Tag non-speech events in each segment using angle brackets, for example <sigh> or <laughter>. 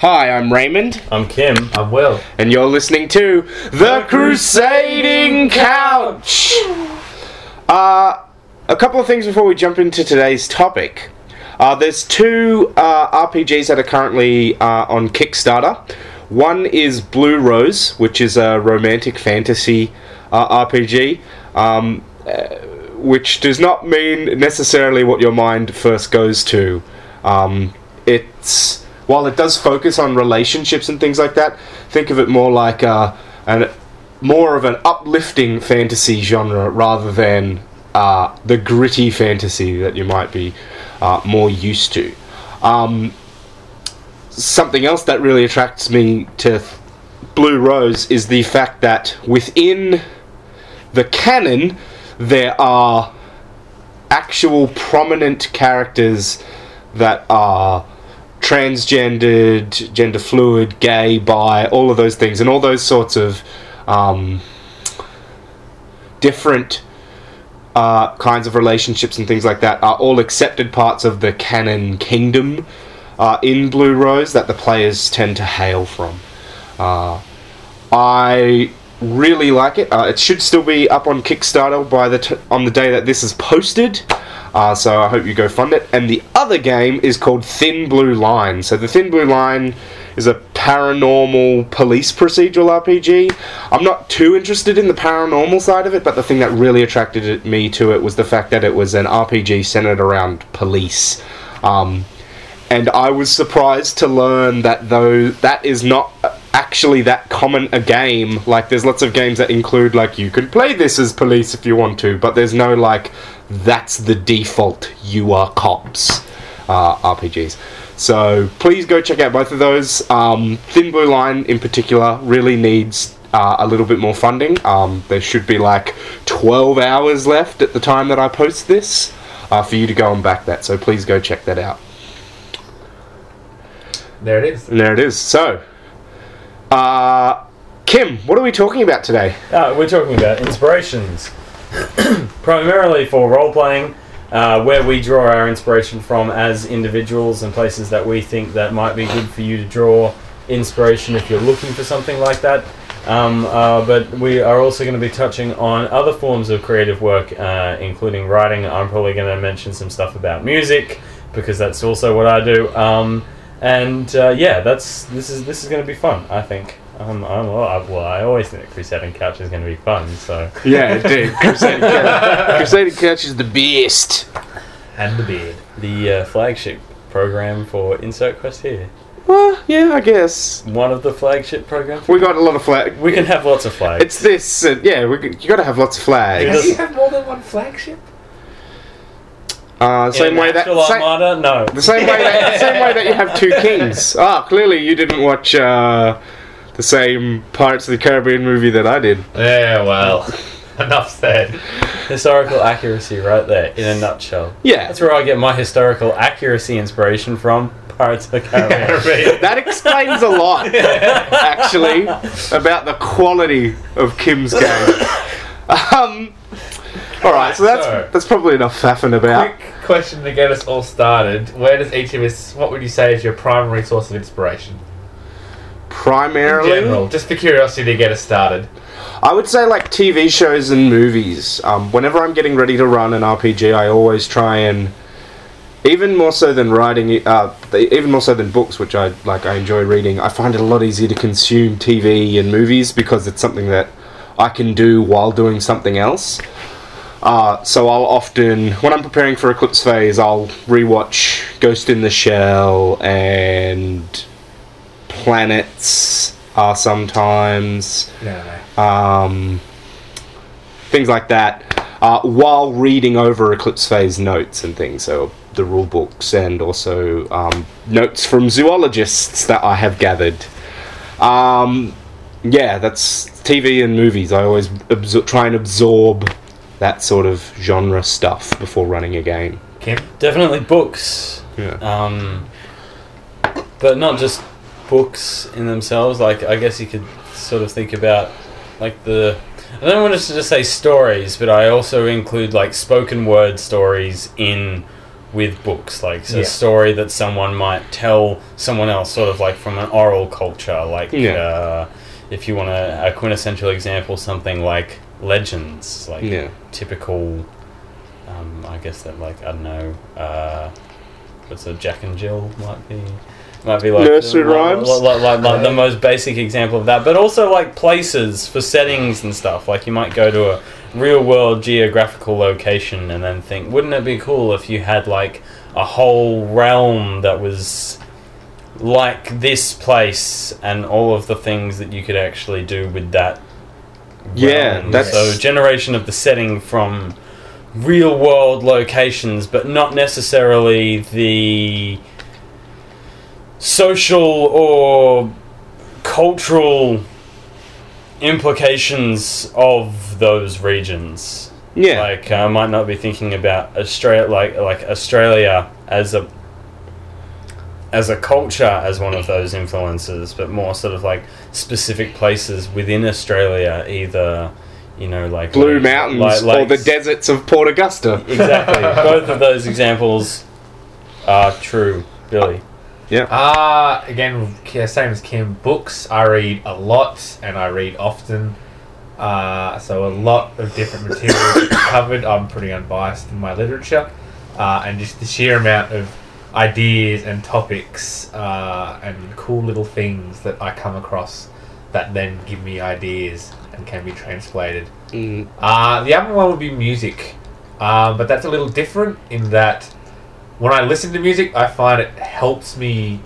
Hi, I'm Raymond, I'm Kim. I'm Will. and you're listening to The Crusading Couch. Uh, a couple of things before we jump into today's topic. Uh, there's two uh, RPGs that are currently uh, on Kickstarter. One is Blue Rose, which is a romantic fantasy uh, RPG, um, uh, which does not mean necessarily what your mind first goes to. Um, it's while it does focus on relationships and things like that, think of it more like uh, an more of an uplifting fantasy genre rather than uh, the gritty fantasy that you might be uh, more used to. Um, something else that really attracts me to th- Blue Rose is the fact that within the canon there are actual prominent characters that are transgendered, gender fluid, gay, bi, all of those things, and all those sorts of um, different uh, kinds of relationships and things like that are all accepted parts of the canon kingdom uh, in Blue Rose that the players tend to hail from. Uh, I really like it. Uh, it should still be up on Kickstarter by the t- on the day that this is posted. Uh, so I hope you go fund it. And the other game is called Thin Blue Line. So the Thin Blue Line is a paranormal police procedural RPG. I'm not too interested in the paranormal side of it, but the thing that really attracted me to it was the fact that it was an RPG centered around police. Um, and I was surprised to learn that though that is not actually that common a game. Like there's lots of games that include like you can play this as police if you want to, but there's no like that's the default you are cops uh, RPGs. So please go check out both of those. Um, Thin Blue Line in particular really needs uh, a little bit more funding. Um, there should be like 12 hours left at the time that I post this uh, for you to go and back that. So please go check that out. There it is. And there it is. So, uh, Kim, what are we talking about today? Uh, we're talking about inspirations, <coughs> primarily for role playing, uh, where we draw our inspiration from as individuals and places that we think that might be good for you to draw inspiration if you're looking for something like that. Um, uh, but we are also going to be touching on other forms of creative work, uh, including writing. I'm probably going to mention some stuff about music because that's also what I do. Um, and uh, yeah, that's this is this is going to be fun. I think. Um, I'm, well, I, well, I always think that Crusading Couch is going to be fun. So Yeah, dude. Crusading Couch. <laughs> Crusading Couch is the best. And the beard. the uh, flagship program for Insert Quest here. Well, yeah, I guess. One of the flagship programs. We got a lot of flag. We can have lots of flags. It's this. Uh, yeah, we, you got to have lots of flags. Because- Do you have more than one flagship? Uh, same In way that. Astral Same, Armada, no. the same way that. Same way that you have two kings. <laughs> Ah, clearly you didn't watch uh, the same Pirates of the Caribbean movie that I did. Yeah, well, <laughs> enough said. Historical accuracy, right there, in a nutshell. Yeah, That's where I get my historical accuracy inspiration from. Pirates of the <laughs> Caribbean. That explains a lot, actually, about the quality of Kim's game. Um, all right, so that's So- that's probably enough faffing about. Quick question to get us all started. Where does each of us, what would you say is your primary source of inspiration? In Primarily, general, just for curiosity to get us started. I would say like TV shows and movies. Um, whenever I'm getting ready to run an RPG, I always try and, even more so than writing, uh, even more so than books, which I like, I enjoy reading. I find it a lot easier to consume TV and movies because it's something that I can do while doing something else. Uh, so I'll often, when I'm preparing for Eclipse Phase, I'll rewatch Ghost in the Shell and Planets. Uh, sometimes Yeah, um, things like that, uh, while reading over Eclipse Phase notes and things, so the rule books and also um, notes from zoologists that I have gathered. Um, yeah, that's TV and movies. I always absor- try and absorb that sort of genre stuff before running a game. Kim? Definitely books. Yeah. Um, but not just books in themselves. Like I guess you could sort of think about like the. I don't want to just say stories, but I also include like spoken word stories in with books, like a Yeah. story that someone might tell someone else, sort of like from an oral culture. Like, Yeah. uh, if you want a, a quintessential example, something like legends, like Yeah. typical. Um, I guess that like I don't know. Uh, what's a Jack and Jill might be. Might be like Nursery like- rhymes? like, like, like, like the most basic example of that, but also like places for settings and stuff. Like you might go to a real world geographical location and then think, wouldn't it be cool if you had like a whole realm that was like this place and all of the things that you could actually do with that. Yeah, realm. that's- so generation of the setting from real world locations, but not necessarily the social or cultural implications of those regions. Yeah. Like I might not be thinking about Australia, like like Australia as a as a culture as one of those influences, but more sort of like specific places within Australia, either you know like Blue like- Mountains like- or the deserts of Port Augusta. Exactly, <laughs> both of those examples are true. Billy, Yeah. Uh, again, same as Kim. Books, I read a lot and I read often. Uh, so a lot of different materials <coughs> covered. I'm pretty unbiased in my literature. Uh, and just the sheer amount of ideas and topics uh, and cool little things that I come across that then give me ideas and can be translated. Mm. Uh, the other one would be music, um, but that's a little different in that when I listen to music, I find it helps me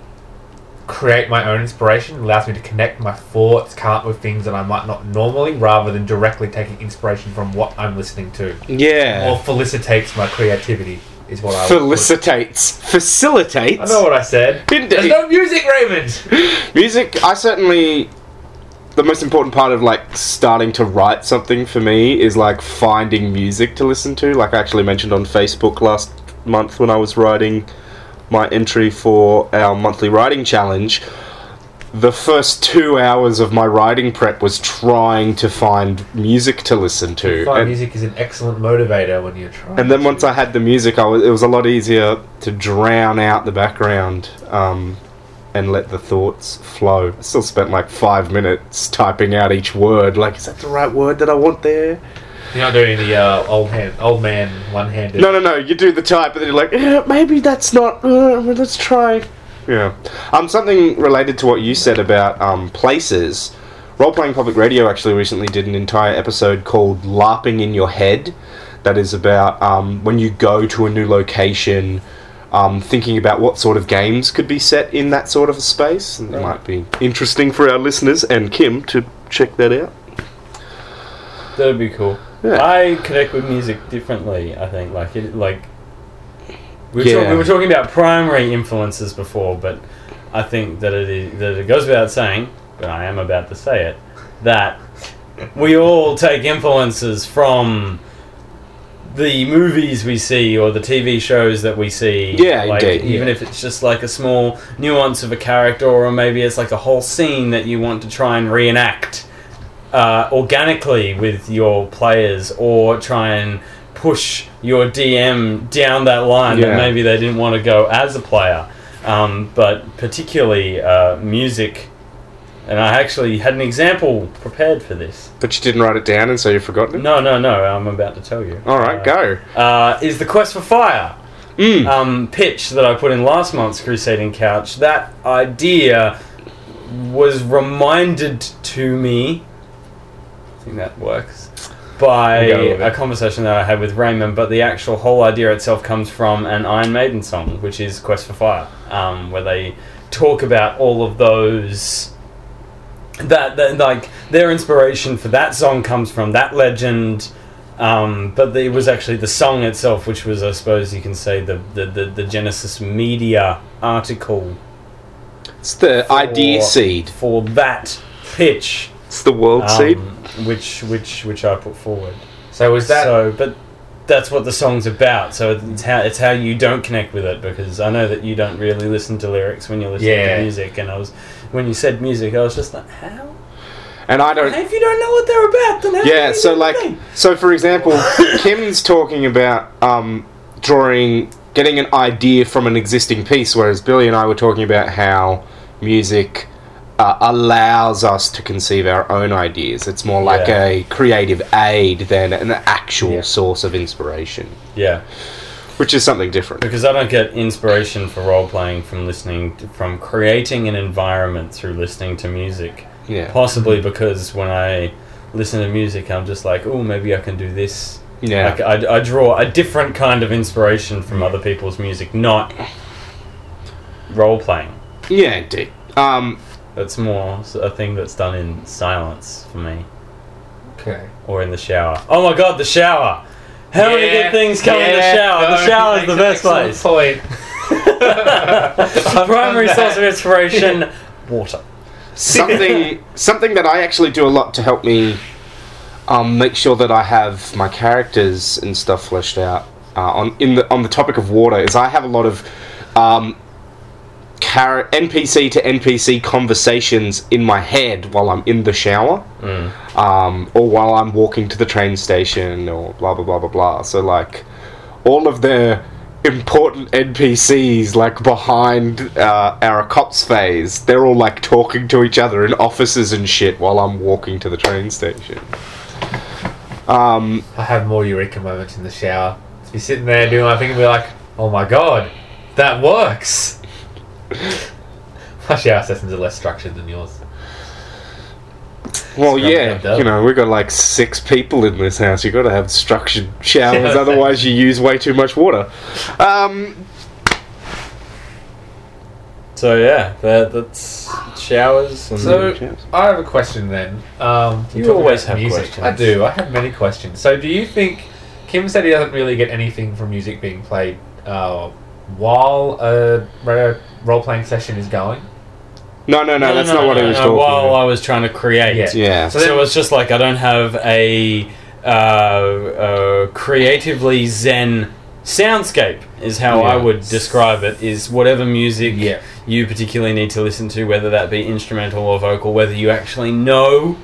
create my own inspiration, allows me to connect my thoughts, come up with things that I might not normally, rather than directly taking inspiration from what I'm listening to. Yeah. Or felicitates my creativity, is what I. Felicitates. Facilitates. I know what I said. Indeed. There's no music, Raymond! <gasps> Music, I certainly. The most important part of like starting to write something for me is like finding music to listen to. Like I actually mentioned on Facebook last month when I was writing my entry for our monthly writing challenge. The first two hours of my writing prep was trying to find music to listen to. Find And- music is an excellent motivator when you're trying. and then to- once I had the music, I was, it was a lot easier to drown out the background um, and let the thoughts flow. I still spent like five minutes typing out each word. Like, is that the right word that I want there? You're not doing the uh, old hand, old man, one-handed. No, no, no. You do the type, and then you're like, eh, maybe that's not. Uh, let's try. Yeah. Um, something related to what you said about um, places. Role Playing Public Radio actually recently did an entire episode called "LARPing in Your Head," that is about um, when you go to a new location, um, thinking about what sort of games could be set in that sort of a space. And it might be interesting for our listeners and Kim to check that out. that'd be cool. Yeah. I connect with music differently. I think like it like we were, Yeah. talk- we were talking about primary influences before, but I think that it is, that it goes without saying, but I am about to say it, that we all take influences from the movies we see or the TV shows that we see. Yeah, like, indeed, Even yeah. if it's just like a small nuance of a character, or maybe it's like a whole scene that you want to try and reenact uh, organically with your players, or try and push your DM down that line Yeah. that maybe they didn't want to go as a player. Um, but particularly uh, music, and I actually had an example prepared for this. But you didn't write it down, and so you've forgotten it. No, no, no. I'm about to tell you. All right, Uh, go. Uh, is the quest for fire Mm. um, pitch that I put in last month's Crusading Couch? That idea was reminded to me. I think that works. By We'll go with a conversation that I had with Raymond, but the actual whole idea itself comes from an Iron Maiden song, which is Quest for Fire, um, where they talk about all of those that, that like their inspiration for that song comes from that legend um, but it was actually the song itself which was i suppose you can say the, the, the, the genesis media article It's the idea seed. for that pitch It's the world seed. um, which which which i put forward So is that so but that's what the song's about so it's how it's how you don't connect with it because i know that you don't really listen to lyrics when you're listening Yeah. to music and i was when you said music i was just like how And I don't. if you don't know what they're about then how Yeah, you so do like, anything? so for example, <laughs> Kim's talking about um, drawing getting an idea from an existing piece. Whereas Billy and I were talking about how music uh, allows us to conceive our own ideas. It's more like Yeah. a creative aid than an actual Yeah. source of inspiration, Yeah. which is something different. Because I don't get inspiration for role playing from listening, to, from creating an environment through listening to music. Yeah, Possibly because when I listen to music, I'm just like, oh, maybe I can do this. yeah. Like I, I draw a different kind of inspiration from other people's music, not role playing. Yeah, indeed. Um, That's more a thing that's done in silence for me, Okay. or in the shower. Oh my god, the shower! How many good things come in the shower? no, the shower is the best place. point. <laughs> <laughs> Primary source of inspiration: water. something something that I actually do a lot to help me um, make sure that I have my characters and stuff fleshed out. Uh, on in the on the topic of water is I have a lot of um, char- NPC to NPC conversations in my head while I'm in the shower, Mm. um, or while I'm walking to the train station, or blah blah blah blah blah. So like all of the important NPCs like behind uh, our Eclipse Phase, they're all like talking to each other in offices and shit while I'm walking to the train station. Um, I have more eureka moments in the shower. To be sitting there doing my thing and be like, oh my god, that works. <laughs> my shower sessions are less structured than yours. well, Scrub yeah, you know, we've got like six people in this house. You've got to have structured showers, <laughs> otherwise you use way too much water. Um, So yeah, that, that's showers and So Cheers. I have a question then. Um, You we're always have music. questions. I do. I have many questions. So do you think Kim said he doesn't really get anything from music being played uh, while a role playing session is going? no, no, no, that's not what he was talking While about. I was trying to create, Yeah. Yeah. So, So then- it's just like I don't have a uh, uh, creatively zen soundscape. Is how I Yeah. would describe it. Is whatever music Yeah. you particularly need to listen to, whether that be instrumental or vocal, whether you actually know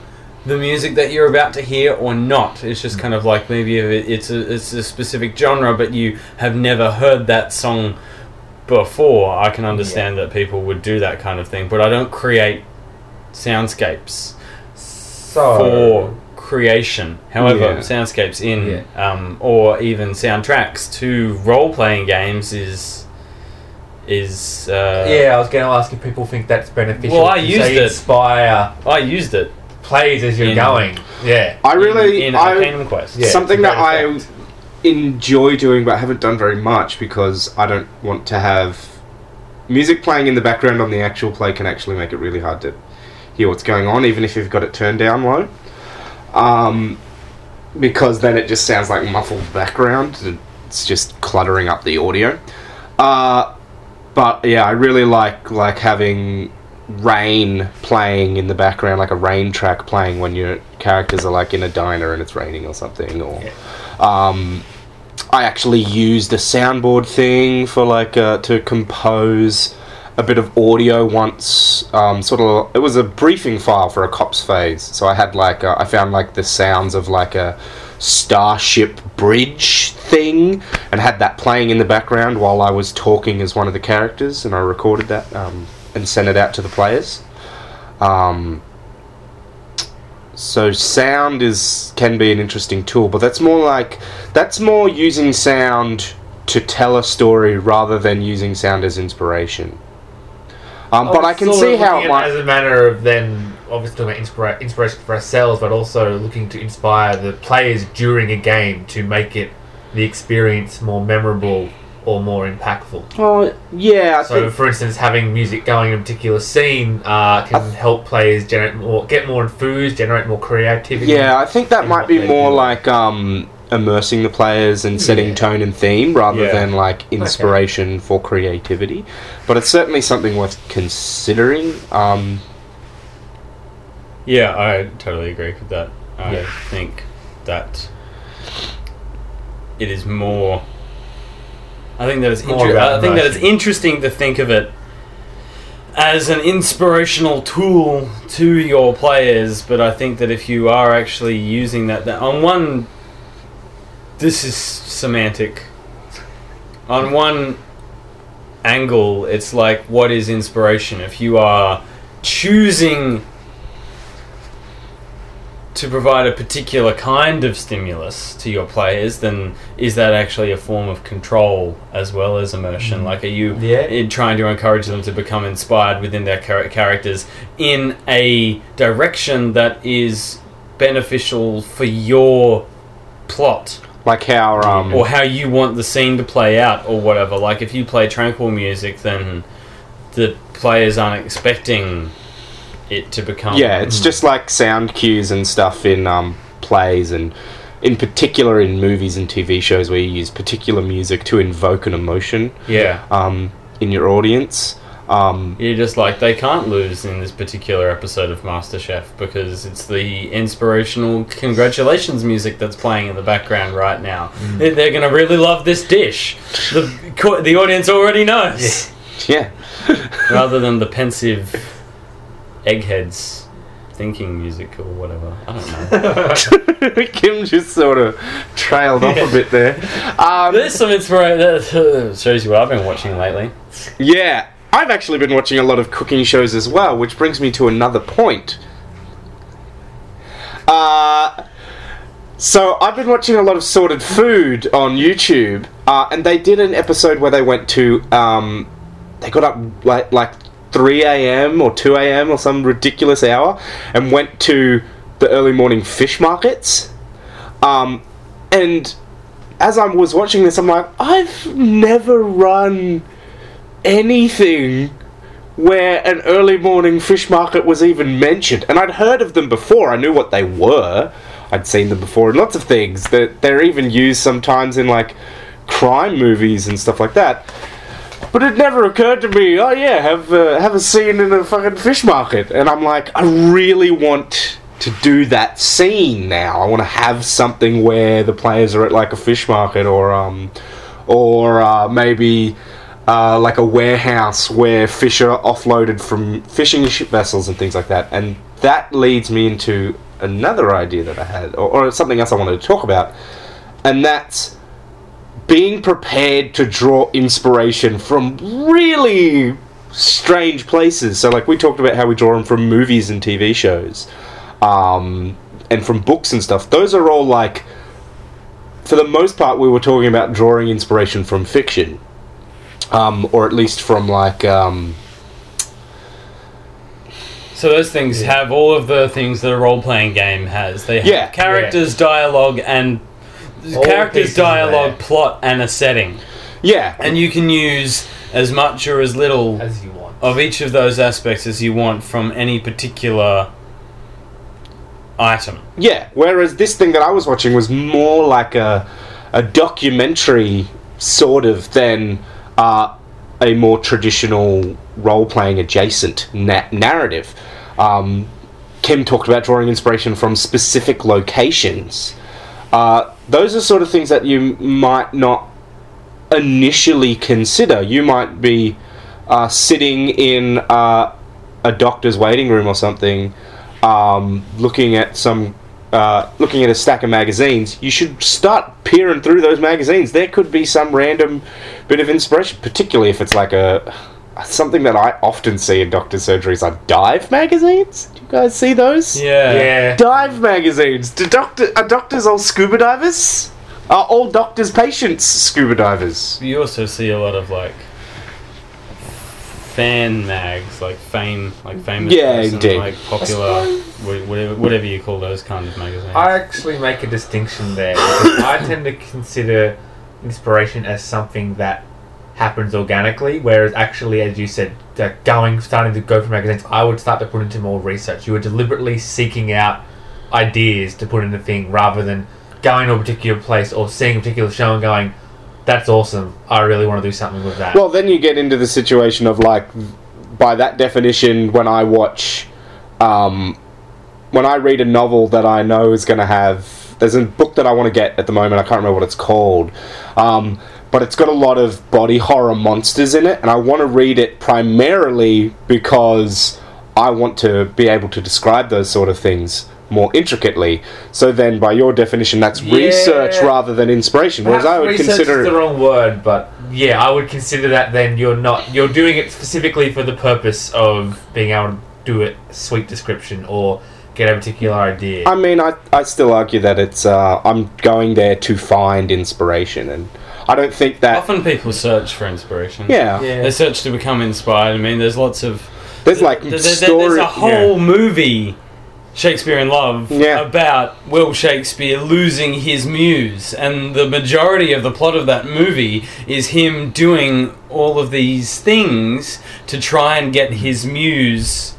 the music that you're about to hear or not. It's just kind of like maybe if it- it's a, it's a specific genre, but you have never heard that song before. I can understand that people would do that kind of thing, but I don't create soundscapes So for creation. However, Yeah. soundscapes in um, or even soundtracks to role playing games is is uh, yeah, I was going to ask if people think that's beneficial. Well, I to, used say, it. Inspire I used it plays as you're In- going. Yeah. I really, in, in I, Arcanum Quest. Yeah, something that I effect. Enjoy doing but haven't done very much because I don't want to have music playing in the background on the actual play can actually make it really hard to hear what's going on even if you've got it turned down low. Um, because then it just sounds like muffled background. It's just cluttering up the audio. Uh, but yeah I really like like having rain playing in the background like a rain track playing when your characters are like in a diner and it's raining or something or um, I actually used a soundboard thing for like uh, to compose a bit of audio once. Um, sort of, it was a briefing file for a Eclipse Phase. So I had like uh, I found like the sounds of like a starship bridge thing, and had that playing in the background while I was talking as one of the characters, and I recorded that um, and sent it out to the players. Um, so sound is can be an interesting tool, but that's more like that's more using sound to tell a story rather than using sound as inspiration. Um, but I can see how it might. as a matter of then obviously talking about inspira- inspiration for ourselves, but also looking to inspire the players during a game to make it the experience more memorable or more impactful. Well, yeah, I So, think for instance, having music going in a particular scene uh, can help players generate more, get more enthused, generate more creativity. yeah, I think that might be more do. like um, immersing the players and setting Yeah. tone and theme rather Yeah. than like <laughs> inspiration for creativity. But it's certainly something worth considering. Um, Yeah, I totally agree with that. I Yeah. think that it is more. I think that it's inter- I think that it's interesting to think of it as an inspirational tool to your players, but I think that if you are actually using that, that on one, this is semantic on one angle, it's like what is inspiration? If you are choosing to provide a particular kind of stimulus to your players, then is that actually a form of control as well as immersion? Like, are you Yeah. in trying to encourage them to become inspired within their char- characters in a direction that is beneficial for your plot? Like how um, or how you want the scene to play out or whatever. Like if you play tranquil music, then the players aren't expecting it to become. Yeah, it's just like sound cues and stuff in um, plays, and in particular in movies and TV shows where you use particular music to invoke an emotion yeah. um, in your audience. Um, You're just like they can't lose in this particular episode of MasterChef because it's the inspirational congratulations music that's playing in the background right now. They- They're gonna really love this dish. The the audience already knows, yeah, <laughs> rather than the pensive eggheads thinking music or whatever. I don't know. <laughs> Kim just sort of trailed off a bit there. Um, There's some inspiration. That shows you what I've been watching lately. Yeah, I've actually been watching a lot of cooking shows as well, which brings me to another point. Uh, so I've been watching a lot of sorted food on YouTube, uh, and they did an episode where they went to, um, they got up like like 3 a.m. or 2 a.m. or some ridiculous hour, and went to the early morning fish markets. Um, and as I was watching this, I'm like, I've never run anything where an early morning fish market was even mentioned. And I'd heard of them before, I knew what they were. I'd seen them before in lots of things. That they're even used sometimes in like crime movies and stuff like that. But it never occurred to me. Oh yeah, have uh, have a scene in a fucking fish market, and I'm like, I really want to do that scene now. I want to have something where the players are at like a fish market, or um, or uh, maybe uh, like a warehouse where fish are offloaded from fishing ship vessels and things like that. And that leads me into another idea that I had, or, or something else I wanted to talk about, and that's being prepared to draw inspiration from really strange places. So, like we talked about how we draw them from movies and TV shows, um, and from books and stuff. Those are all like, for the most part, we were talking about drawing inspiration from fiction, um, or at least from like. Um, So those things have all of the things that a role playing game has. They have Yeah. characters, dialogue, and All characters, dialogue, plot, and a setting. yeah, And you can use as much or as little As you want. of each of those aspects as you want from any particular item. Yeah, whereas this thing that I was watching was more like a a documentary sort of than uh, a more traditional role playing adjacent na- narrative. Um, Kim talked about drawing inspiration from specific locations. Uh, those are sort of things that you might not initially consider. You might be uh, sitting in uh, a doctor's waiting room or something, um, looking at some, uh, looking at a stack of magazines. You should start peering through those magazines. There could be some random bit of inspiration, particularly if it's like a something that I often see in doctor surgeries are dive magazines. Do you guys see those? Yeah. Yeah. Dive magazines. Do doctor are doctors all scuba divers? Are all doctors' patients scuba divers? You also see a lot of like fan mags, like fame, like famous, Yeah, person, indeed. like popular, whatever, whatever you call those kind of magazines. I actually make a distinction there I tend to consider inspiration as something that happens organically, whereas actually, as you said, that going starting to go for magazines, I would start to put into more research. You were deliberately seeking out ideas to put in a thing rather than going to a particular place or seeing a particular show and going, "That's awesome! I really want to do something with that." Well, then you get into the situation of like, by that definition, when I watch, um, when I read a novel that I know is going to have, there's a book that I want to get at the moment. I can't remember what it's called, um, but it's got a lot of body horror monsters in it, and I want to read it primarily because I want to be able to describe those sort of things more intricately. So then, by your definition, that's Yeah. research rather than inspiration. Whereas I would consider the wrong word, but yeah, I would consider that. Then you're not you're doing it specifically for the purpose of being able to do a sweet description or get a particular idea. I mean, I, I still argue that it's uh, I'm going there to find inspiration, and I don't think that. Often people search for inspiration. yeah, yeah. They search to become inspired. I mean, there's lots of there's like There- there- there's a whole movie, Shakespeare in Love, Yeah. about Will Shakespeare losing his muse, and the majority of the plot of that movie is him doing all of these things to try and get his muse,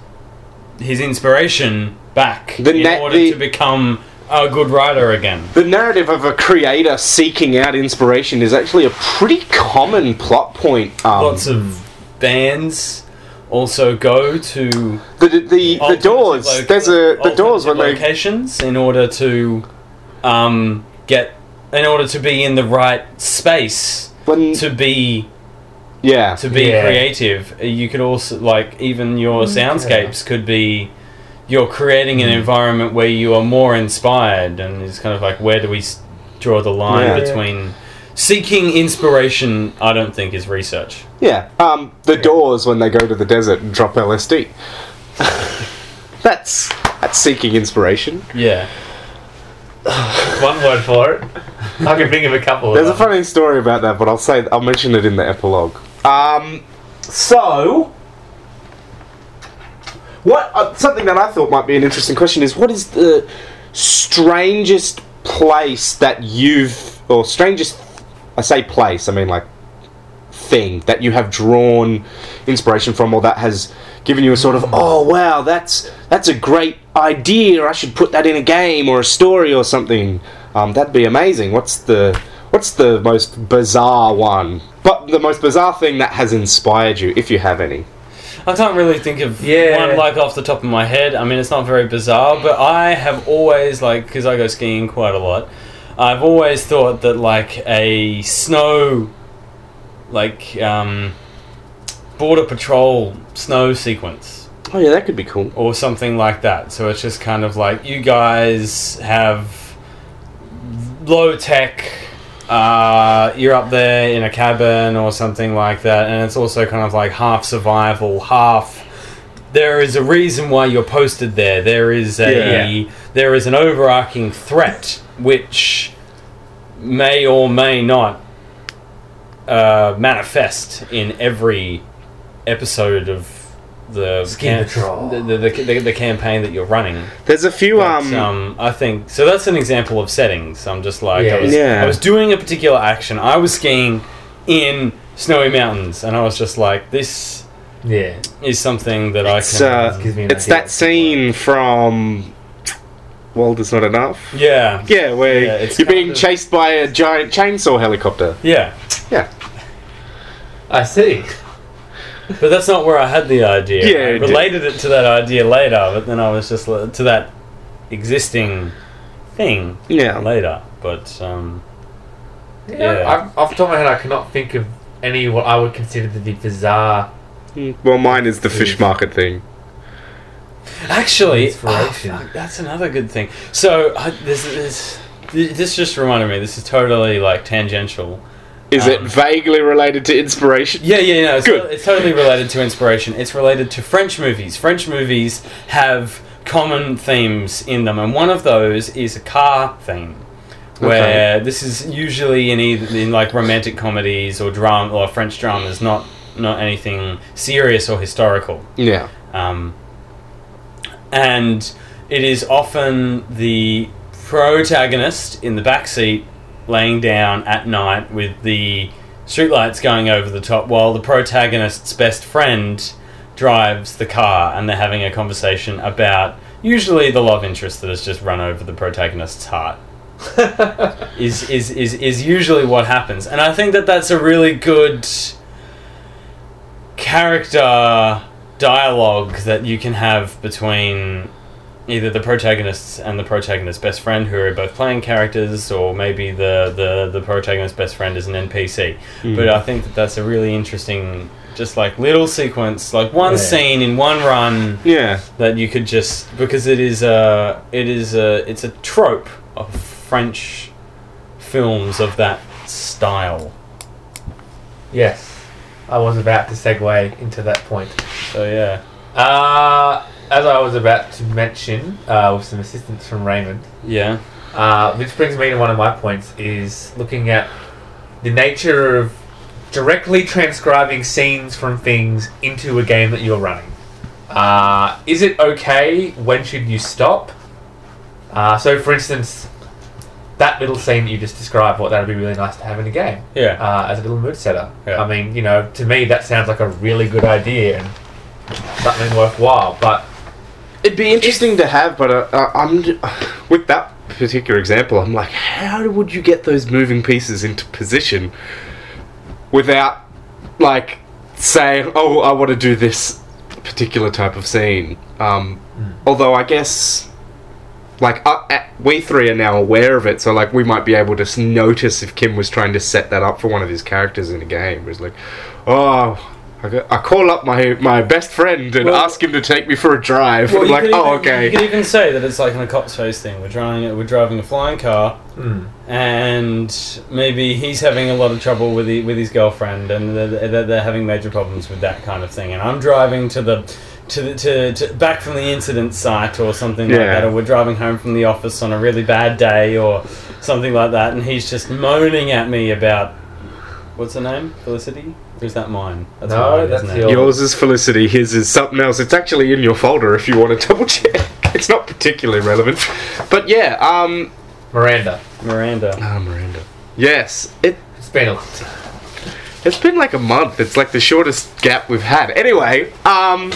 his inspiration back The in na- order the- to become a good writer again. The narrative of a creator seeking out inspiration is actually a pretty common plot point. Um, Lots of bands also go to the the, the, the doors. loca- there's a the doors when alternative they locations in order to um, get in order to be in the right space when to be yeah to be Yeah. creative. You could also like even your soundscapes could be you're creating an environment where you are more inspired, and it's kind of like where do we draw the line Yeah. between seeking inspiration? I don't think is research. yeah um the doors when they go to the desert and drop LSD. <laughs> that's that's seeking inspiration. Yeah. <sighs> One word for it. I can think of a couple. There's a them. funny story about that, but I'll say I'll mention it in the epilogue. Um, so what uh, something that I thought might be an interesting question is what is the strangest place that you've or strangest I say place I mean like thing that you have drawn inspiration from or that has given you a sort of oh wow that's that's a great idea I should put that in a game or a story or something. Um, that'd be amazing. What's the what's the most bizarre one? But the most bizarre thing that has inspired you if you have any I can't really think of Yeah. one like off the top of my head. I mean, it's not very bizarre, but I have always like because I go skiing quite a lot. I've always thought that like a snow, like um, border patrol snow sequence oh yeah that could be cool or something like that. So it's just kind of like you guys have low tech. Uh, you're up there in a cabin or something like that, and it's also kind of like half survival, half. There is a reason why you're posted there. There is a Yeah. there is an overarching threat which may or may not uh, manifest in every episode of the Ski Patrol. the, the, the, the, the campaign that you're running. there's a few But, um, um, I think so. That's an example of settings. I'm just like Yeah. I, was, Yeah. I was doing a particular action. I was skiing in snowy mountains, and I was just like, this Yeah. is something that it's, I can. uh, gives me it's that scene from World is Not Enough yeah, Yeah, where Yeah, it's you're being of- chased by a giant chainsaw helicopter. yeah. Yeah. I see. But that's not where I had the idea. Yeah, I it did. related it to that idea later, but then I was just li- to that existing thing Yeah. later. But um, Yeah. Yeah. I've, off the top of my head, I cannot think of any what I would consider to be bizarre. Well, mine is the fish market thing. Actually, oh, fuck, that's another good thing. So uh, this is this just reminded me. This is totally like tangential. Is it Um, vaguely related to inspiration? Yeah, yeah, no, it's, Good. it's totally related to inspiration. It's related to French movies. French movies have common themes in them, and one of those is a car theme. Where this is usually in either in like romantic comedies or drama or French dramas, not not anything serious or historical. Yeah. Um, and it is often the protagonist in the back seat laying down at night with the streetlights going over the top while the protagonist's best friend drives the car and they're having a conversation about usually the love interest that has just run over the protagonist's heart. <laughs> Is, is, is, is usually what happens. And i think that that's a really good character dialogue that you can have between either the protagonists and the protagonist's best friend who are both playing characters, or maybe the the the protagonist's best friend is an NPC. Hmm. But I think that that's a really interesting, just like little sequence, like one Yeah. scene in one run Yeah. that you could just because it is a it is a it's a trope of French films of that style. Yes, I was about to segue into that point. So yeah, Uh, as I was about to mention, uh, with some assistance from Raymond, yeah, uh, which brings me to one of my points, is looking at the nature of directly transcribing scenes from things into a game that you're running. Uh, is it okay? When should you stop? Uh, so, for instance, that little scene that you just described, what that would be really nice to have in a game yeah. uh, as a little mood setter. Yeah. I mean, you know, to me that sounds like a really good idea and something worthwhile. But It'd be interesting to have, but uh, uh, I'm <sighs> with that particular example. I'm like, how would you get those moving pieces into position without, like, saying, "Oh, I want to do this particular type of scene"? Um, Although I guess, like, uh, uh, we three are now aware of it, so like we might be able to notice if Kim was trying to set that up for one of his characters in a game. It was like, oh. I, go, I call up my my best friend and Well- ask him to take me for a drive. Well, I'm you like, could oh, even- You okay. could even say that it's like an Eclipse Phase thing. We're driving we're driving a flying car, hmm, and maybe he's having a lot of trouble with the, with his girlfriend, and they're, they're, they're having major problems with that kind of thing. And I'm driving to the to the to, to back from the incident site or something like that, or we're driving home from the office on a really bad day or something like that, and he's just moaning at me about what's her name, Felicity. Or is that mine? That's No, mine, that's isn't it? Yours is Felicity, his is something else. It's actually in your folder if you want to double check. <laughs> It's not particularly relevant. But yeah, um. Miranda, Miranda. Ah, Miranda. Yes, it, it's been a long time. it's been like a month. It's like the shortest gap we've had. Anyway, um.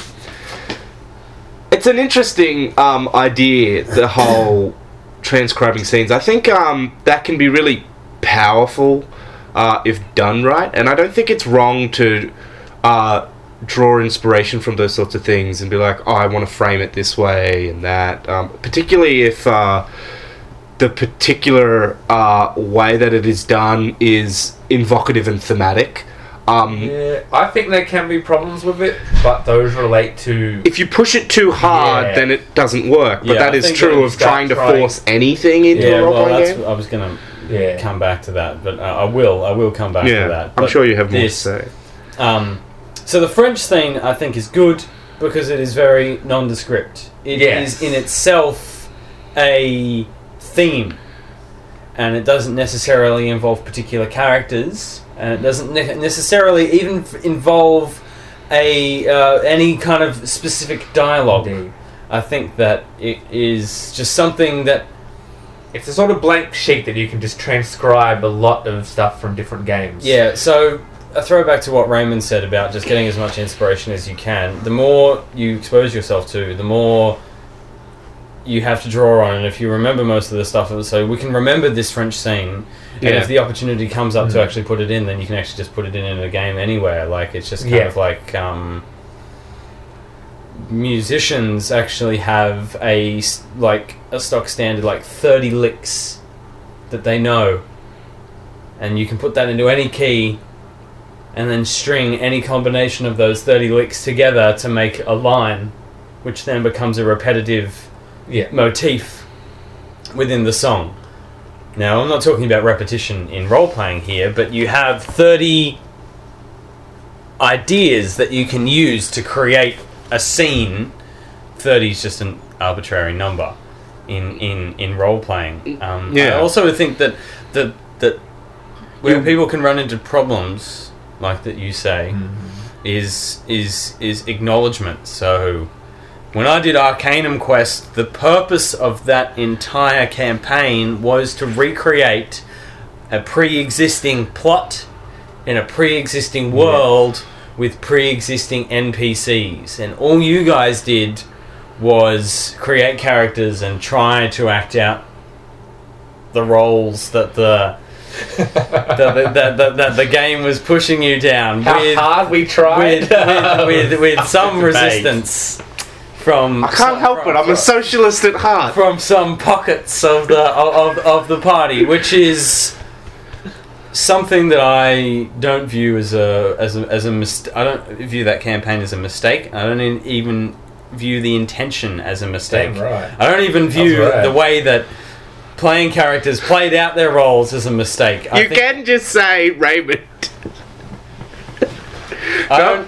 It's an interesting um, idea, the whole transcribing scenes. I think um, that can be really powerful uh, if done right, and I don't think it's wrong to uh, draw inspiration from those sorts of things and be like, oh, I want to frame it this way and that. Um, particularly if uh, the particular uh, way that it is done is invocative and thematic. Um, Yeah, I think there can be problems with it, but those relate to if you push it too hard, Yeah. then it doesn't work. But Yeah, that I is true of trying to trying- force anything into Yeah, a role well, playing that's. game. I was gonna yeah. come back to that, but uh, I will. I will come back to Yeah, that. I'm sure you have more to say. Um, so the French scene, I think, is good because it is very nondescript. It is Yes. in itself a theme, and it doesn't necessarily involve particular characters, and it doesn't ne- necessarily even f- involve a uh, any kind of specific dialogue. Indeed. I think that it is just something that It's a sort of blank sheet that you can just transcribe a lot of stuff from different games. Yeah, so a throwback to what Raymond said about just getting as much inspiration as you can. The more you expose yourself to, the more you have to draw on. And if you remember most of the stuff, so we can remember this French scene. And if the opportunity comes up to Mm. actually put it in, then you can actually just put it in in a game anywhere. Like it's just kind Yeah. of like um, musicians actually have a like a stock standard like thirty licks that they know, and you can put that into any key, and then string any combination of those thirty licks together to make a line, which then becomes a repetitive Yeah. motif within the song. Now, I'm not talking about repetition in role playing here, but you have 30 ideas that you can use to create a scene. 30 is just an arbitrary number in, in, in role playing. Um, I Yeah. also think that, that, that where You- people can run into problems, like that you say, is is is acknowledgement. So when I did Arcanum Quest, the purpose of that entire campaign was to recreate a pre-existing plot in a pre-existing world with pre-existing NPCs, and all you guys did was create characters and try to act out the roles that the <laughs> that the, that the, that the game was pushing you down How with hard we tried. with, with, <laughs> with, with some resistance from I can't help from, it. I'm a socialist at heart. from some pockets of the of, of the party, which is something that I don't view as a as a as a mist- I don't view that campaign as a mistake. I don't e- even view the intention as a mistake. Right. I don't even view right. the way that playing characters played out their roles as a mistake. I You think- can just say Raymond. I don't,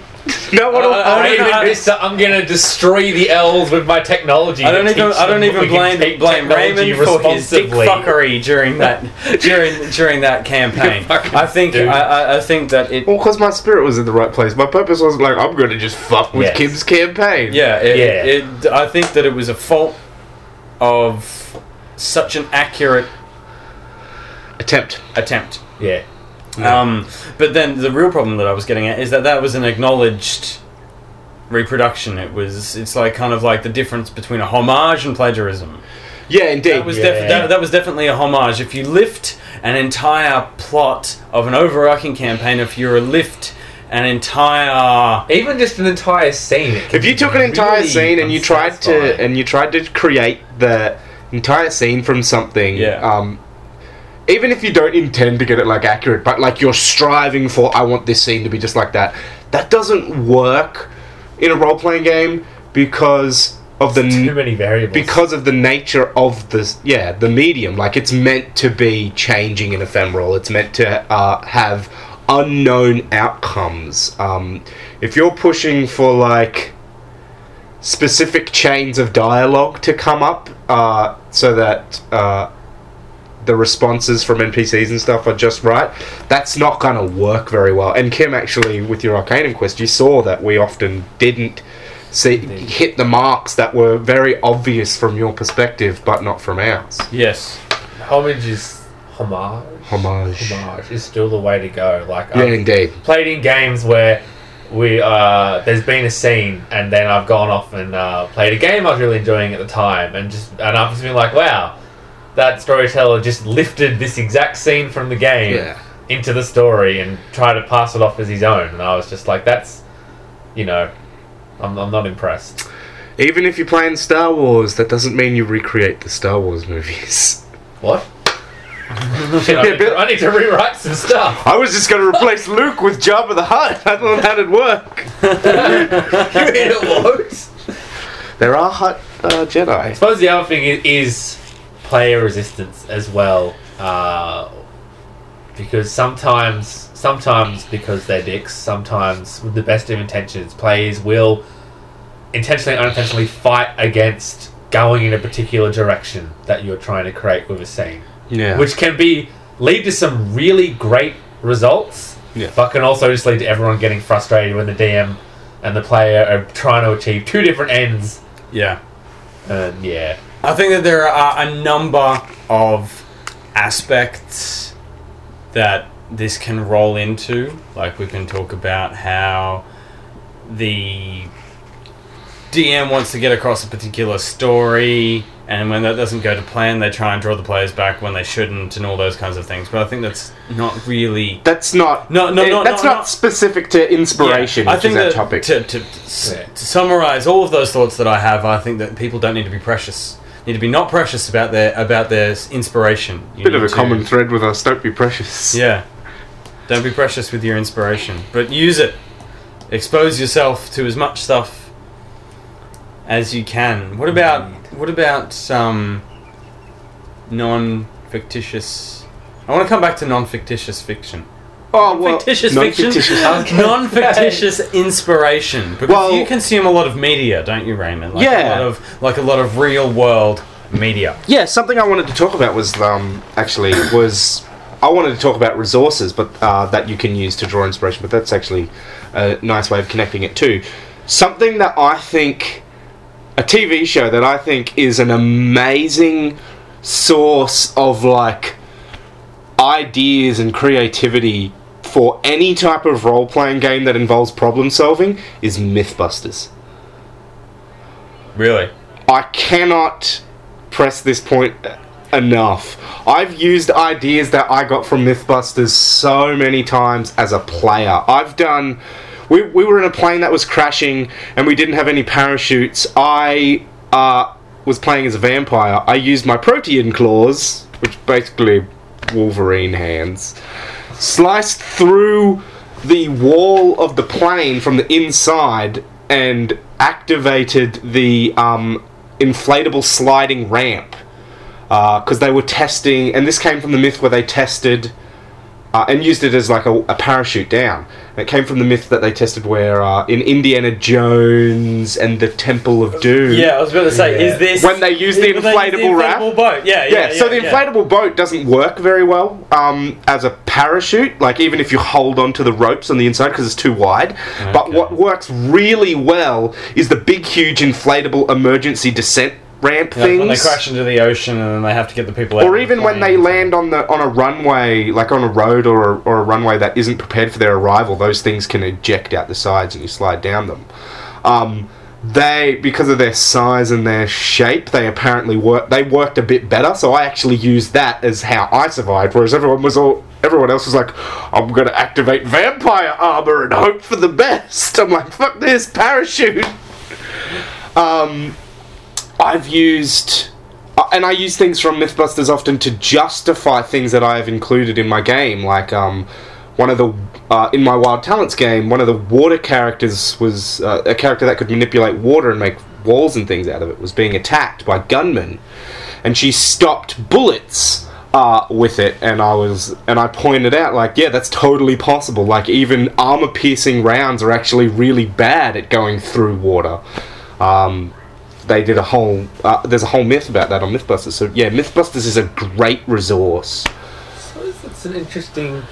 no one will I- I hold don't it know how to- against- Mister, I'm gonna destroy the elves with my technology. I don't even I don't even blame blame Raymond for his dick fuckery during that during during that campaign. <laughs> I think. I, I, I think that it Well, because my spirit was in the right place. My purpose wasn't like I'm going to just fuck with Yes. Kim's campaign. Yeah, it, Yeah. It, I think that it was a fault of such an accurate Attempt. attempt. Yeah. Um, but then the real problem that I was getting at is that that was an acknowledged reproduction. It was. It's like kind of like the difference between a homage and plagiarism. Yeah, indeed. That was Yeah. def- that, that was definitely a homage. If you lift an entire plot of an overarching campaign, if you're a lift an entire Even just an entire scene. if you took an entire really scene and you tried to and you tried to create the entire scene from something, Yeah. um, even if you don't intend to get it like accurate, but like you're striving for, I want this scene to be just like that. That doesn't work in a role playing game because of the too many variables. because of the nature of the yeah the medium like it's meant to be changing and ephemeral it's meant to uh, have unknown outcomes um, if you're pushing for like specific chains of dialogue to come up uh, so that uh, the responses from NPCs and stuff are just right, that's not going to work very well. And Kim, actually, with your Arcanum quest, you saw that we often didn't see hit the marks that were very obvious from your perspective, but not from ours. yes, homage is homage. Homage. Homage is still the way to go. Like Yeah, I've indeed. played in games where we uh, there's been a scene and then I've gone off and uh, played a game I was really enjoying at the time and just and I've just been like, wow, that storyteller just lifted this exact scene from the game Yeah. into the story and tried to pass it off as his own, and I was just like, that's, you know, I'm, I'm not impressed. Even if you're playing Star Wars, that doesn't mean you recreate the Star Wars movies. What? <laughs> Shit, I, need to, I need to rewrite some stuff. I was just going to replace Luke with Jabba the Hutt. I thought that'd work. <laughs> you mean it works? There are Hutt uh, I suppose the other thing is, is player resistance as well, uh, because sometimes, sometimes because they're dicks, sometimes with the best of intentions, players will intentionally, unintentionally fight against going in a particular direction that you're trying to create with a scene, Yeah. which can be lead to some really great results, Yeah. but can also just lead to everyone getting frustrated when the DM and the player are trying to achieve two different ends. yeah. And yeah, I think that there are a number of aspects that this can roll into. Like we can talk about how the DM wants to get across a particular story, and when that doesn't go to plan, they try and draw the players back when they shouldn't, and all those kinds of things. But I think that's not really. That's not. No, no, no, That's no, not no. specific to inspiration, which think is that that topic. To, to, to, Yeah. to summarize all of those thoughts that I have, I think that people don't need to be precious. You need to be not precious about their about their inspiration. You Bit of a to- common thread with us. Don't be precious. <laughs> Yeah. Don't be precious with your inspiration, but use it. Expose yourself to as much stuff as you can. What about what about um, non-fictitious? I want to come back to non-fictitious fiction. Oh well. fictitious fiction, non-fictitious- <laughs> <laughs> non-fictitious inspiration. Because Well- you consume a lot of media, don't you, Raymond? Like Yeah. A lot of like a lot of real world media. Yeah, something I wanted to talk about was um, actually was I wanted to talk about resources, but uh, that you can use to draw inspiration. But that's actually a nice way of connecting it too. Something that I think a TV show that I think is an amazing source of like ideas and creativity for any type of role playing game that involves problem solving is Mythbusters. Really? I cannot press this point enough. I've used ideas that I got from Mythbusters so many times as a player. I've done we, we were in a plane that was crashing and we didn't have any parachutes. I uh, was playing as a vampire. I used my protean claws, which basically Wolverine hands, sliced through the wall of the plane from the inside and activated the um, inflatable sliding ramp. Because they were testing, and this came from the myth where they tested uh, and used it as like a, a parachute down. And it came from the myth that they tested where uh, in Indiana Jones and the Temple of Doom. Yeah, I was about to say, Yeah. is this When they use the they use inflatable raft? inflatable boat? Yeah, Yeah, yeah. so the inflatable boat doesn't work very well um, as a parachute, like even if you hold onto the ropes on the inside because it's too wide. But what works really well is the big, huge inflatable emergency descent ramp Like things. when they crash into the ocean and then they have to get the people out. or of the even when they land on the on a runway, like on a road or a, or a runway that isn't prepared for their arrival, those things can eject out the sides and you slide down them. Um, they because of their size and their shape, they apparently work. They worked a bit better, so I actually used that as how I survived. Whereas everyone was all. Everyone else was like, "I'm gonna activate vampire armor and hope for the best." <laughs> I'm like, "Fuck this parachute." <laughs> Um, I've used, uh, and I use things from MythBusters often to justify things that I have included in my game. Like um, one of the uh, in my Wild Talents game, one of the water characters was uh, a character that could manipulate water and make walls and things out of it. Was being attacked by gunmen, and she stopped bullets. Uh, with it, and I was, and I pointed out, like, yeah, that's totally possible. Like, even armor-piercing rounds are actually really bad at going through water. Um, they did a whole uh, there's a whole myth about that on mythbusters so yeah mythbusters is a great resource So it's an interesting.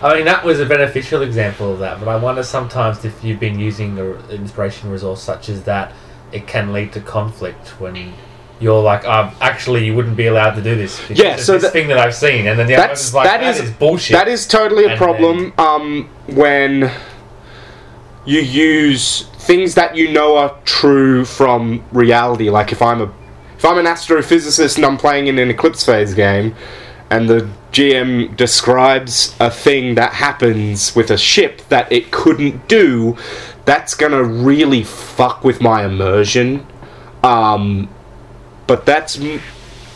I mean, that was a beneficial example of that, but I wonder sometimes if you've been using an inspiration resource such as that, it can lead to conflict when you're like, um, actually, you wouldn't be allowed to do this. Yeah, so this that- thing that I've seen, and then the other that's person's like, that that is is bullshit. that is totally a And problem um, when you use things that you know are true from reality like if i'm a if i'm an astrophysicist and i'm playing in an eclipse phase game and the gm describes a thing that happens with a ship that it couldn't do that's gonna really fuck with my immersion um, but that's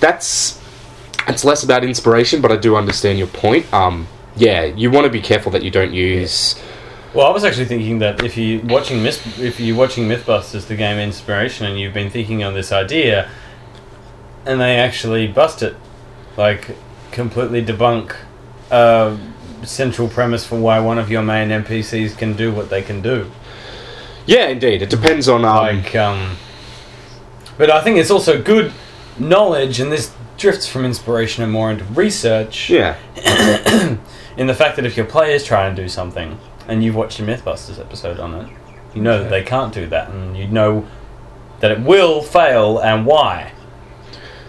that's it's less about inspiration, but I do understand your point. Um, yeah, you want to be careful that you don't use. Well, I was actually thinking that if you watching Myth, if you're watching MythBusters, the game inspiration, and you've been thinking on this idea, and they actually bust it, like completely debunk a central premise for why one of your main NPCs can do what they can do. Yeah, indeed. It depends on um, Like, um, but I think it's also good knowledge, and this drifts from inspiration and more into research. yeah, <coughs> in the fact that if your players try and do something and you've watched a Mythbusters episode on it, you know that they can't do that, and you know that it will fail and why.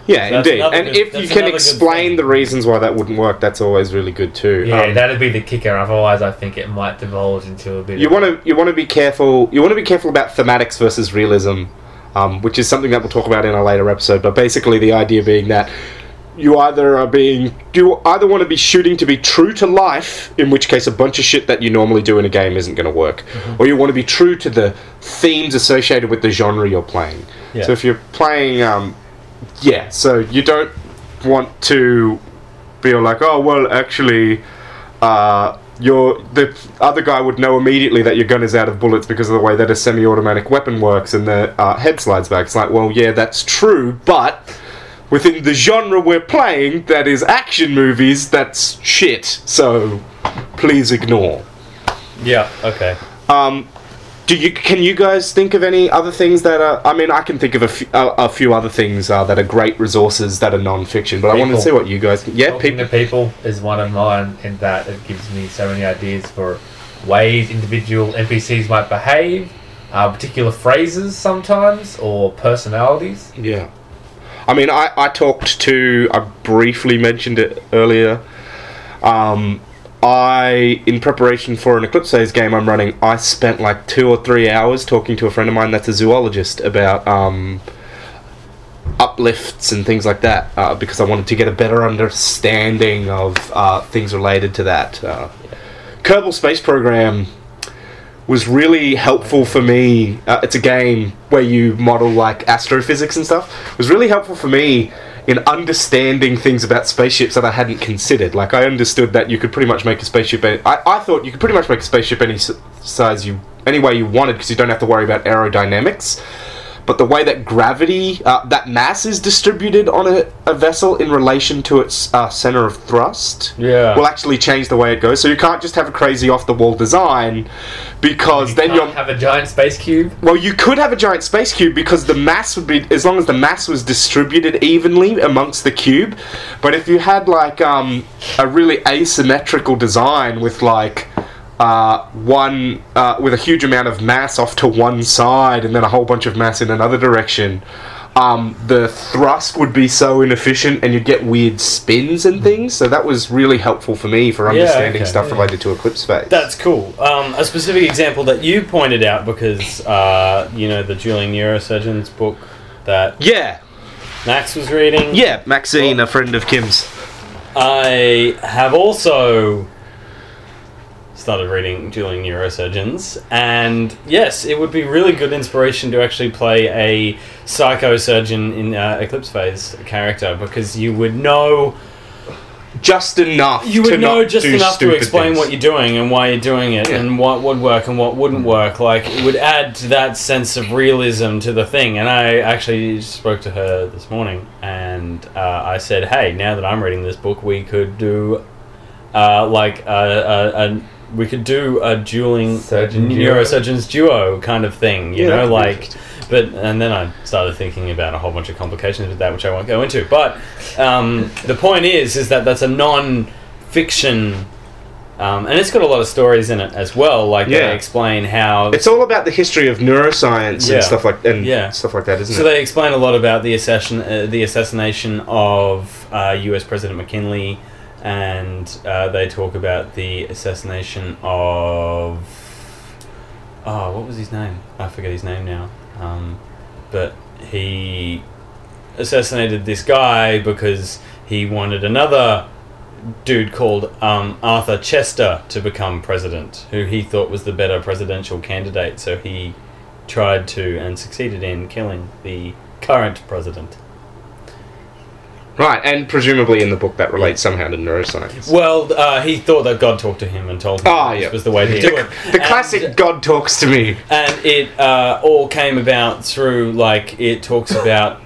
yeah, That's indeed. another And good- if you can another good explain thing. the reasons why that wouldn't work, that's always really good too. yeah, Um, that'd be the kicker. Otherwise, I think it might devolve into a bit. you of want to you want to be careful. You want to be careful about thematics versus realism, um, which is something that we'll talk about in a later episode. But basically, the idea being that you either are being you either want to be shooting to be true to life, in which case a bunch of shit that you normally do in a game isn't going to work, or you want to be true to the themes associated with the genre you're playing. Yeah. So if you're playing, um, yeah, so you don't want to be like, oh well, actually, uh, your the other guy would know immediately that your gun is out of bullets because of the way that a semi-automatic weapon works and the uh, head slides back. It's like, well, yeah, that's true, but within the genre we're playing, that is action movies, that's shit. So please ignore. Yeah. Okay. Um, do you can you guys think of any other things that are? I mean, I can think of a few, a, a few other things uh, that are great resources that are non-fiction, but I wanted to People. see what you guys. Yeah, Talking people. to people is one of mine in that it gives me so many ideas for ways individual NPCs might behave, uh, particular phrases sometimes, or personalities. Yeah. I mean, I, I talked to, I briefly mentioned it earlier. Um, I, in preparation for an Eclipse Phase game I'm running, I spent like two or three hours talking to a friend of mine that's a zoologist about um, uplifts and things like that uh, because I wanted to get a better understanding of uh, things related to that. Uh, Kerbal Space Program was really helpful for me. Uh, it's a game where you model like astrophysics and stuff. Was really helpful for me in understanding things about spaceships that I hadn't considered. Like I understood that you could pretty much make a spaceship. Any, I, I thought you could pretty much make a spaceship any size you any way you wanted because you don't have to worry about aerodynamics. But the way that gravity, uh, that mass is distributed on a, a vessel in relation to its uh, center of thrust, Yeah. will actually change the way it goes. So you can't just have a crazy off the wall design because You then can't you'll have a giant space cube. well, you could have a giant space cube because the mass would be as long as the mass was distributed evenly amongst the cube. But if you had like um, a really asymmetrical design with like uh, one uh, with a huge amount of mass off to one side and then a whole bunch of mass in another direction. Um, the thrust would be so inefficient, and you'd get weird spins and things. So that was really helpful for me for understanding okay, stuff yeah. related to eclipse phase. That's cool. Um, a specific example that you pointed out because uh, you know the Dueling Neurosurgeon's book that yeah, Max was reading. yeah. Maxine, a friend of Kim's. I have also started reading Dueling Neurosurgeons, and yes, it would be really good inspiration to actually play a psychosurgeon in uh, Eclipse Phase character because you would know just enough. you to would know just enough to explain things. what you're doing and why you're doing it Yeah. and what would work and what wouldn't work like it would add to that sense of realism to the thing and i actually spoke to her this morning and uh, i said hey now that i'm reading this book we could do uh, like a, a, a we could do a dueling Surgeon duo. neurosurgeons duo kind of thing you Yeah, know that'd be like but and then I started thinking about a whole bunch of complications with that, which I won't go into. But um, the point is, is that that's a non-fiction, um, and it's got a lot of stories in it as well. Like Yeah. they explain how It's all about the history of neuroscience Yeah. and stuff like and Yeah. stuff like that, isn't it? so it? they explain a lot about the assassin, uh, the assassination of uh, U.S. President McKinley, and uh, they talk about the assassination of oh, what was his name? I forget his name now. Um, but he assassinated this guy because he wanted another dude called um, Arthur Chester to become president, who he thought was the better presidential candidate. So he tried to and succeeded in killing the current president. Right, and presumably in the book that relates somehow to neuroscience. Well, uh, he thought that God talked to him and told him Ah, that this yeah. was the way to do it. the And- classic God talks to me. and it uh, all came about through like it talks about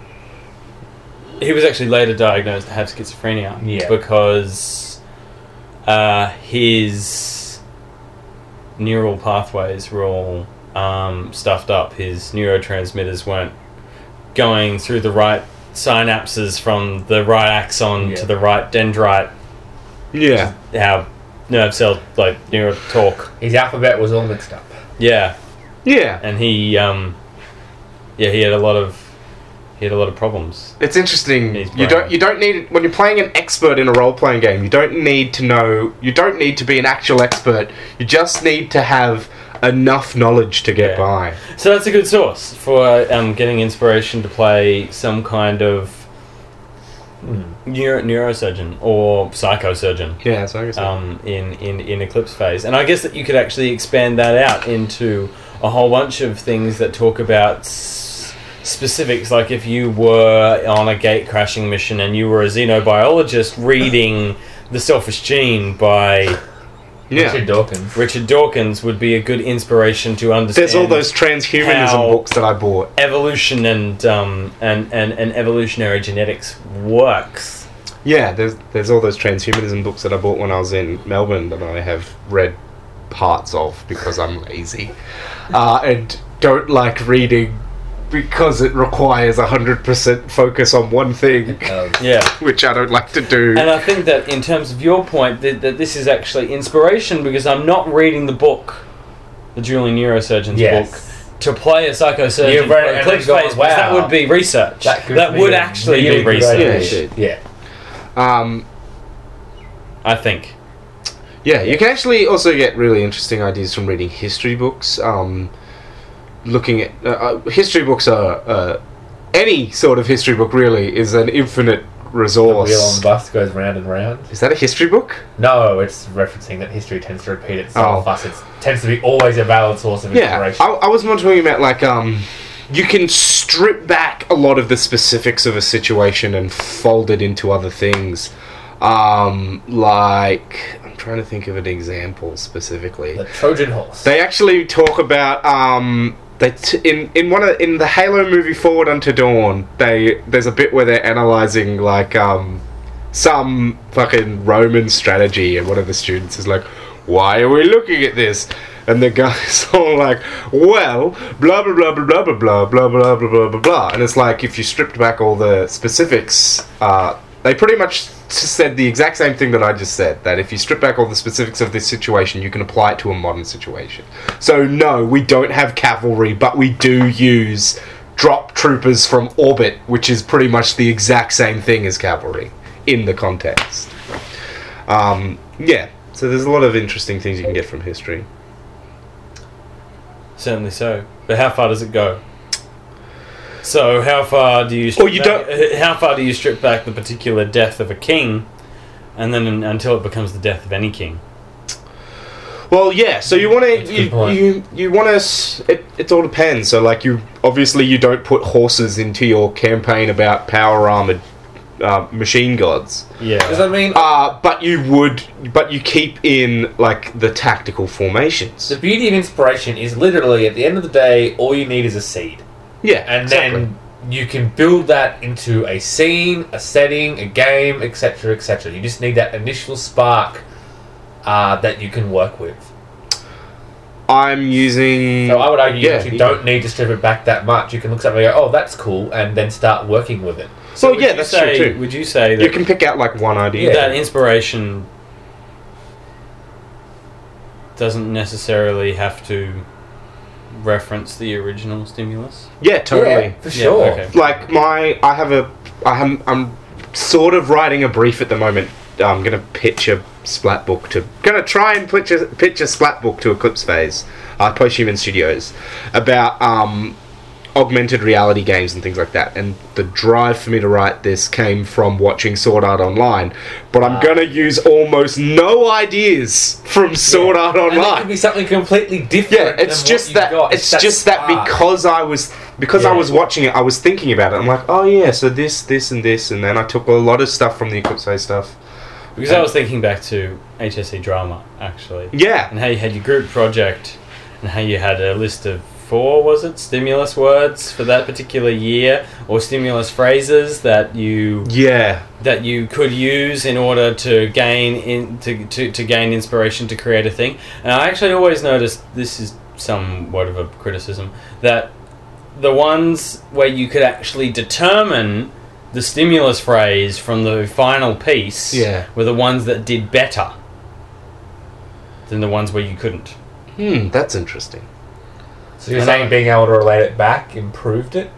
he was actually later diagnosed to have schizophrenia Yeah. because uh, his neural pathways were all um, stuffed up his neurotransmitters weren't going through the right synapses from the right axon Yeah. to the right dendrite Yeah. how nerve cells like neuro talk His alphabet was all mixed up. yeah Yeah. and he um yeah he had a lot of he had a lot of problems It's interesting. You don't you don't need when you're playing an expert in a role playing game, you don't need to know you don't need to be an actual expert. You just need to have enough knowledge to get Yeah. by. so that's a good source for um, getting inspiration to play some kind of neuro- neurosurgeon or psychosurgeon Yeah, so I guess um, in, in, in eclipse phase and i guess that you could actually expand that out into a whole bunch of things that talk about s- specifics like if you were on a gate crashing mission and you were a xenobiologist reading the selfish gene by yeah. Richard Dawkins. Richard Dawkins would be a good inspiration to understand. There's all those transhumanism books that I bought. evolution and um and, and, and evolutionary genetics works. Yeah, there's there's all those transhumanism books that I bought when I was in Melbourne that I have read parts of because I'm lazy uh, and don't like reading because it requires hundred percent focus on one thing, <laughs> Yeah. which I don't like to do. And I think that in terms of your point, that, that this is actually inspiration because I'm not reading the book, the Dueling Neurosurgeon's Yes. book, to play a psychosurgeon You've for read it and Eclipse Phase because that would be research. That, gives me would a actually really be research. Yeah, idea. it should. Yeah. Um, I think. Yeah, you can actually also get really interesting ideas from reading history books. Um, looking at uh, uh, history books are uh, any sort of history book really is an infinite resource. The wheel on the bus goes round and round. Is that a history book? No, it's referencing that history tends to repeat itself. Oh. Thus, it tends to be always a valid source of Yeah, inspiration. I, I was more talking about like um, you can strip back a lot of the specifics of a situation and fold it into other things. Um, like I'm trying to think of an example specifically. the Trojan horse. They actually talk about um, they t- in in one of in the Halo movie Forward Unto Dawn. They there's a bit where they're analyzing like um, some fucking Roman strategy, and one of the students is like, "Why are we looking at this?" And the guy's all like, "Well, blah blah blah blah blah blah blah blah blah blah blah blah blah." And it's like if you stripped back all the specifics, uh, they pretty much said the exact same thing that I just said. That if you strip back all the specifics of this situation, you can apply it to a modern situation. So no, we don't have cavalry, but we do use drop troopers from orbit, which is pretty much the exact same thing as cavalry in the context. Um, yeah, so there's a lot of interesting things you can get from history. Certainly so. But how far does it go? So how far do you? Strip Well, you back, uh, How far do you strip back the particular death of a king, and then un- until it becomes the death of any king? Well, yeah. So you want to good you, point. you you want to. It, it all depends. So like you obviously you don't put horses into your campaign about power armored uh, machine gods. Yeah. Does that mean Uh, but you would, but you keep in like the tactical formations. the beauty of inspiration is literally at the end of the day, all you need is a seed, Yeah, and exactly. then you can build that into a scene, a setting, a game, etc., etc. You just need that initial spark uh, that you can work with. I'm using. So I would argue Yeah, that you you don't need to strip it back that much. You can look at something and go, "Oh, that's cool," and then start working with it. So would yeah, that's say, true too. Would you say that You can pick out like one idea. That inspiration doesn't necessarily have to reference the original stimulus? Yeah, totally. Yeah, for sure. Yeah, okay. Like my, I have a, I am, I'm sort of writing a brief at the moment. I'm gonna pitch a splat book to, gonna try and pitch a, pitch a splat book to Eclipse Phase, uh, Posthuman Studios, about um, augmented reality games and things like that. And the drive for me to write this came from watching Sword Art Online. But I'm Ah. gonna use almost no ideas from Sword Art And it Online. could be something completely different. Yeah, it's just that. got. It's just that because I was because I was watching it, I was thinking about it. I'm like, oh yeah, so this, this, and this, and then I took a lot of stuff from the Eclipse stuff. Because I was thinking back to HSC drama actually, Yeah, and how you had your group project, and how you had a list of four was it stimulus words for that particular year, or stimulus phrases that you yeah, that you could use in order to gain in to, to, to gain inspiration to create a thing. And I actually always noticed this is somewhat of a criticism that the ones where you could actually determine the stimulus phrase from the final piece Yeah. were the ones that did better than the ones where you couldn't. hmm, that's interesting. So you're And I- saying being able to relate it back improved it?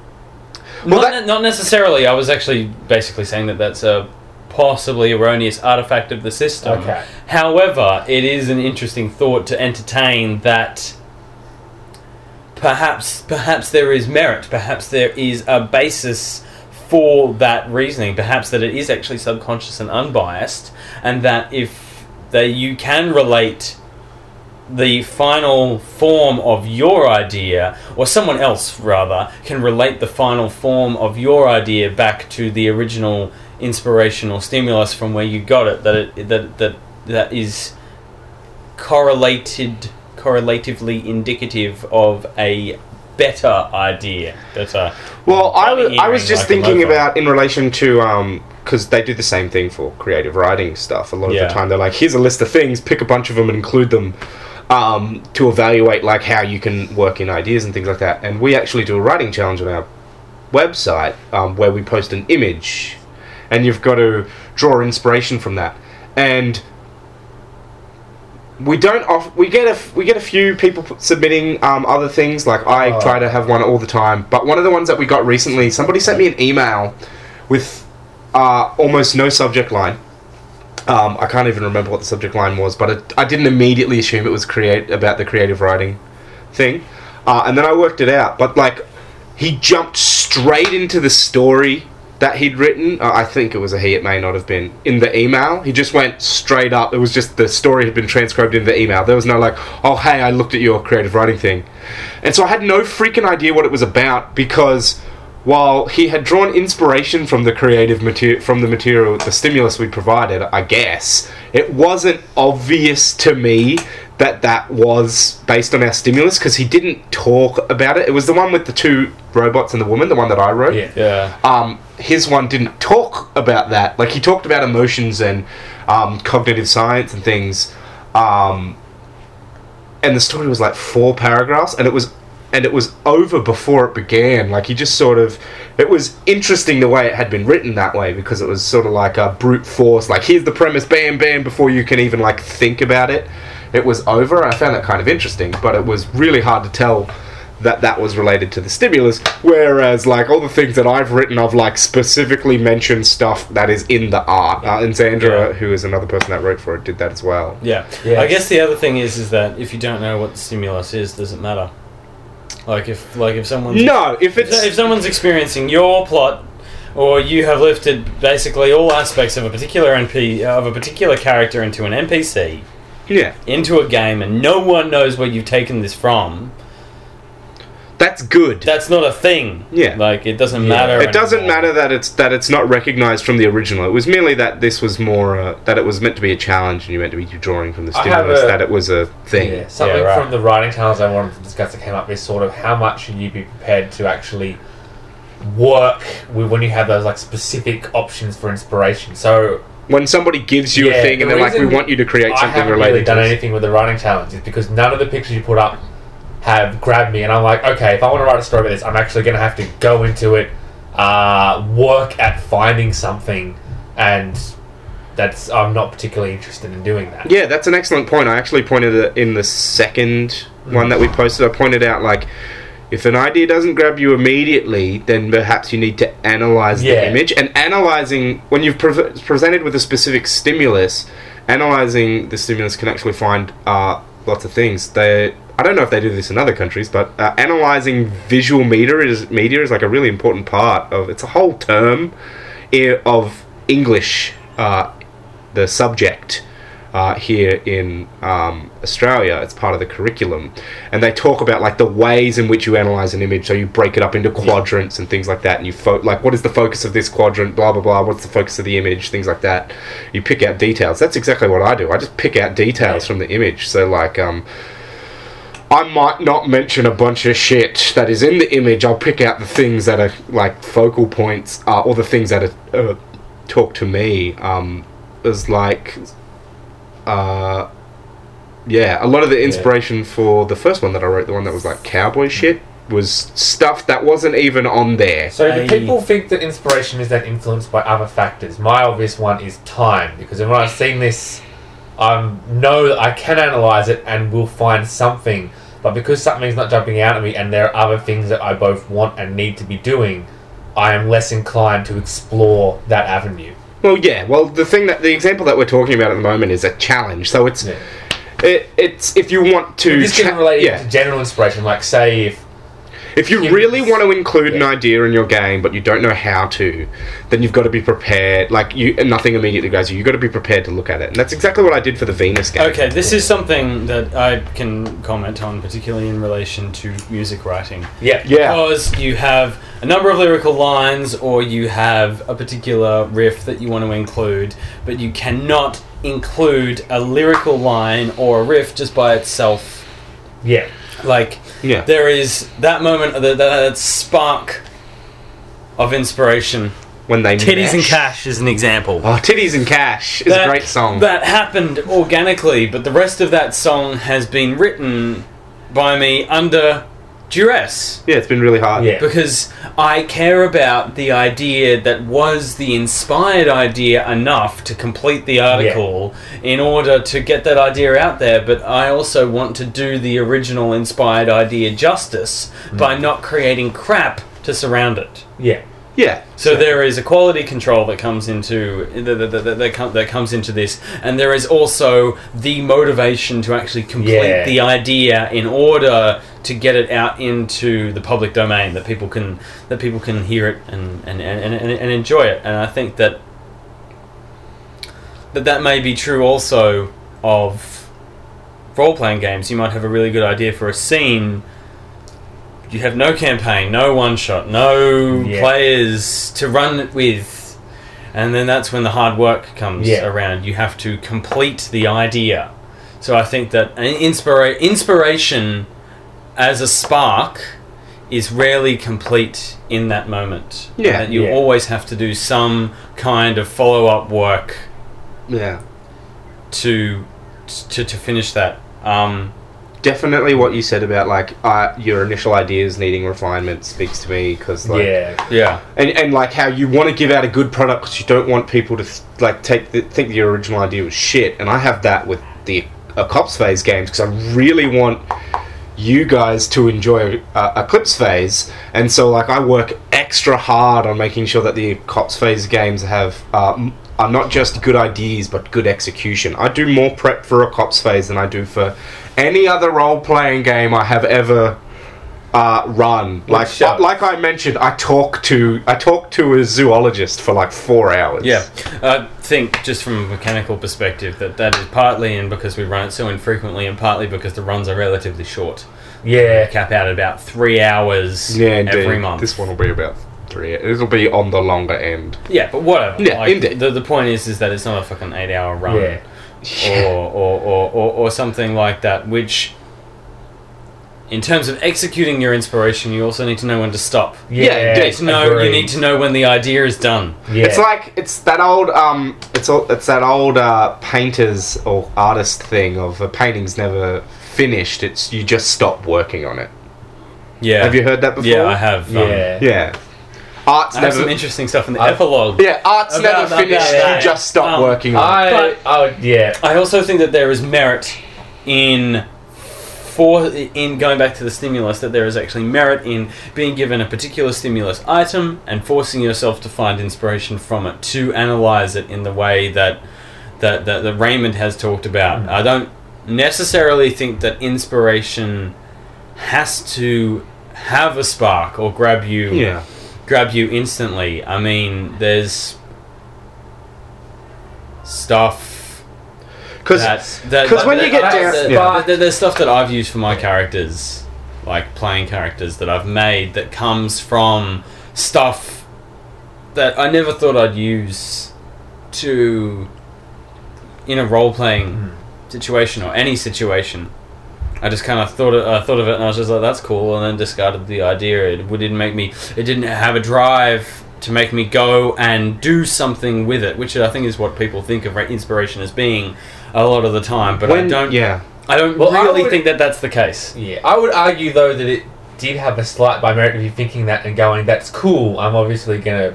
Well, not, that- not necessarily. I was actually basically saying that that's a possibly erroneous artifact of the system. Okay. However, it is an interesting thought to entertain that perhaps perhaps there is merit, perhaps there is a basis for that reasoning, perhaps that it is actually subconscious and unbiased, and that if that you can relate the final form of your idea, or someone else rather, can relate the final form of your idea back to the original inspirational stimulus from where you got it. That it that that that is correlated, correlatively indicative of a better idea. Better. Well, I, w- I was just like thinking about in relation to um, because they do the same thing for creative writing stuff. A lot of Yeah. the time, they're like, "Here's a list of things, pick a bunch of them and include them." Um, to evaluate like how you can work in ideas and things like that, and we actually do a writing challenge on our website um, where we post an image, and you've got to draw inspiration from that. And we don't off. We get a f- we get a few people p- submitting um, other things. Like I Oh. try to have one all the time, but one of the ones that we got recently, somebody sent me an email with uh, almost no subject line. Um, I can't even remember what the subject line was, but it, I didn't immediately assume it was create about the creative writing thing, uh, and then I worked it out. But like, he jumped straight into the story that he'd written. uh, I think it was a he. It may not have been in the email. He just went straight up. It was just the story had been transcribed in the email. There was no like, oh hey, I looked at your creative writing thing, and so I had no freaking idea what it was about because while he had drawn inspiration from the creative material from the material the stimulus we provided i guess it wasn't obvious to me that that was based on our stimulus because he didn't talk about it it was the one with the two robots and the woman the one that i wrote Yeah. Yeah. um, his one didn't talk about that. Like he talked about emotions and um, cognitive science and things. Um, and the story was like four paragraphs, and it was and it was over before it began. Like he just sort of, it was interesting the way it had been written that way because it was sort of like a brute force. Like here's the premise, bam, bam, before you can even like think about it. It was over. I found that kind of interesting, but it was really hard to tell that that was related to the stimulus. Whereas, like all the things that I've written, I've like specifically mentioned stuff that is in the art. Uh, and Sandra, Yeah. who is another person that wrote for it, did that as well. Yeah. Yes. I guess the other thing is is that if you don't know what the stimulus is, does it matter? Like if like if someone's No, if it's if someone's experiencing your plot or you have lifted basically all aspects of a particular NP uh, of a particular character into an NPC yeah, into a game and no one knows where you've taken this from, that's good. that's not a thing. Yeah. Like it doesn't Yeah. matter. it doesn't matter that it's that it's not recognized from the original. It was merely that this was more uh, that it was meant to be a challenge, and you meant to be drawing from the I have stimulus. a- that it was a thing. Yeah, something Yeah, right. from the writing challenge I wanted to discuss that came up is sort of how much should you be prepared to actually work with when you have those like specific options for inspiration. So When somebody gives you Yeah, a thing and the they're like, "We reason want you to create I something haven't related," really done to this." anything with the writing challenge is because none of the pictures you put up have grabbed me, and I'm like, okay, if I want to write a story about this, I'm actually going to have to go into it, uh, work at finding something, and that's I'm not particularly interested in doing that. Yeah, that's an excellent point. I actually pointed it in the second one that we posted. I pointed out like if an idea doesn't grab you immediately, then perhaps you need to analyze Yeah. the image. And analyzing when you've pre- presented with a specific stimulus, analyzing the stimulus can actually find uh, lots of things. They I don't know if they do this in other countries, but uh, analyzing visual media is media is like a really important part of. It's a whole term of English. Uh, the subject uh, here in um, Australia. It's part of the curriculum, and they talk about like the ways in which you analyze an image. So you break it up into quadrants and things like that, and you fo- like what is the focus of this quadrant? Blah blah blah. What's the focus of the image? Things like that. You pick out details. That's exactly what I do. I just pick out details from the image. So like um. I might not mention a bunch of shit that is in the image. I'll pick out the things that are like focal points, uh, or the things that are, uh, talk to me. Um, as like, uh, yeah, a lot of the inspiration for the first one that I wrote, the one that was like cowboy shit, was stuff that wasn't even on there. So do I- people think that inspiration is then influenced by other factors? My obvious one is time, because when I've seen this, I know I can analyze it and will find something. But because something's not jumping out at me, and there are other things that I both want and need to be doing, I am less inclined to explore that avenue. Well, yeah. Well, the thing that the example that we're talking about at the moment is a challenge. So it's Yeah. it, it's if you want to This cha- can relate yeah. to general inspiration, like say if If you Humans. really want to include an idea in your game, but you don't know how to, then you've got to be prepared. Like you, nothing immediately goes. You've got to be prepared to look at it, and that's exactly what I did for the Venus game. Okay, this is something that I can comment on, particularly in relation to music writing. yeah Yeah. Because you have a number of lyrical lines, or you have a particular riff that you want to include, but you cannot include a lyrical line or a riff just by itself. yeah Like, Yeah. there is that moment, that, that, that spark of inspiration. When they Titties and. Cash is an example. Oh, titties and cash is a great song. That happened organically, but the rest of that song has been written by me under duress. yeah, it's been really hard. yeah Because I care about the idea that was the inspired idea enough to complete the article in order to get that idea out there, but I also want to do the original inspired idea justice by mm. not creating crap to surround it. yeah Yeah. So there is a quality control that comes into that, that, that, that, that comes into this, and there is also the motivation to actually complete Yeah. the idea in order to get it out into the public domain that people can that people can hear it and and, and, and, and enjoy it. And I think that that that may be true also of role playing games. You might have a really good idea for a scene. You have no campaign, no one shot, no Yeah. players to run it with. And then that's when the hard work comes Yeah. around. You have to complete the idea. So I think that an inspira- inspiration as a spark is rarely complete in that moment. Yeah. That you Yeah. always have to do some kind of follow up work Yeah. to to, to finish that. Um, Definitely what you said about like uh, your initial ideas needing refinement speaks to me because like yeah. yeah. and, and like how you want to give out a good product because you don't want people to th- like take the, think the original idea was shit and i have that with the uh, cops phase games because i really want you guys to enjoy uh, eclipse phase and so like i work extra hard on making sure that the cops phase games have uh, m- are not just good ideas but good execution i do more prep for a cops phase than i do for any other role-playing game i have ever uh, run. Like show? like I mentioned, I talk to I talk to a zoologist for like four hours. Yeah, I think just from a mechanical perspective that that is partly in because we run it so infrequently, and partly because the runs are relatively short. Yeah. Cap out at about three hours yeah, indeed. every month. This one will be about three. It'll be on the longer end. yeah, but whatever. Yeah, like, indeed. The, the point is, is that it's not a fucking eight-hour run, Yeah. or, or, or, or or something like that. Which, in terms of executing your inspiration, you also need to know when to stop. Yeah, You need to know. You need to know when the idea is done. Yeah. It's like it's that old um it's all, it's that old uh, painters or artist thing of a painting's never finished. It's you just stop working on it. Yeah. Have you heard that before? Yeah, I have. um, yeah. Yeah. Art's I have never. some interesting stuff in the I- epilogue. yeah, art's About- never about finished. that. You just stop Um, working on it. I, I would, yeah. I also think that there is merit in for in going back to the stimulus that there is actually merit in being given a particular stimulus item and forcing yourself to find inspiration from it to analyze it in the way that that that, that Raymond has talked about. I don't necessarily think that inspiration has to have a spark or grab you Yeah. Grab you instantly. I mean, there's stuff Because that that- when you get that- down- that- yeah. that- there's stuff that I've used for my characters, like playing characters that I've made that comes from stuff that I never thought I'd use to in a role playing mm-hmm. situation or any situation. I just kind of thought it, I thought of it and I was just like, that's cool, and then discarded the idea. It didn't make me. It didn't have a drive to make me go and do something with it, which I think is what people think of inspiration as being a lot of the time. But I don't. yeah. I don't Well, I really would- think that that's the case. Yeah, I would argue though that it did have a slight by merit of you thinking that and going, "That's cool." I'm obviously gonna.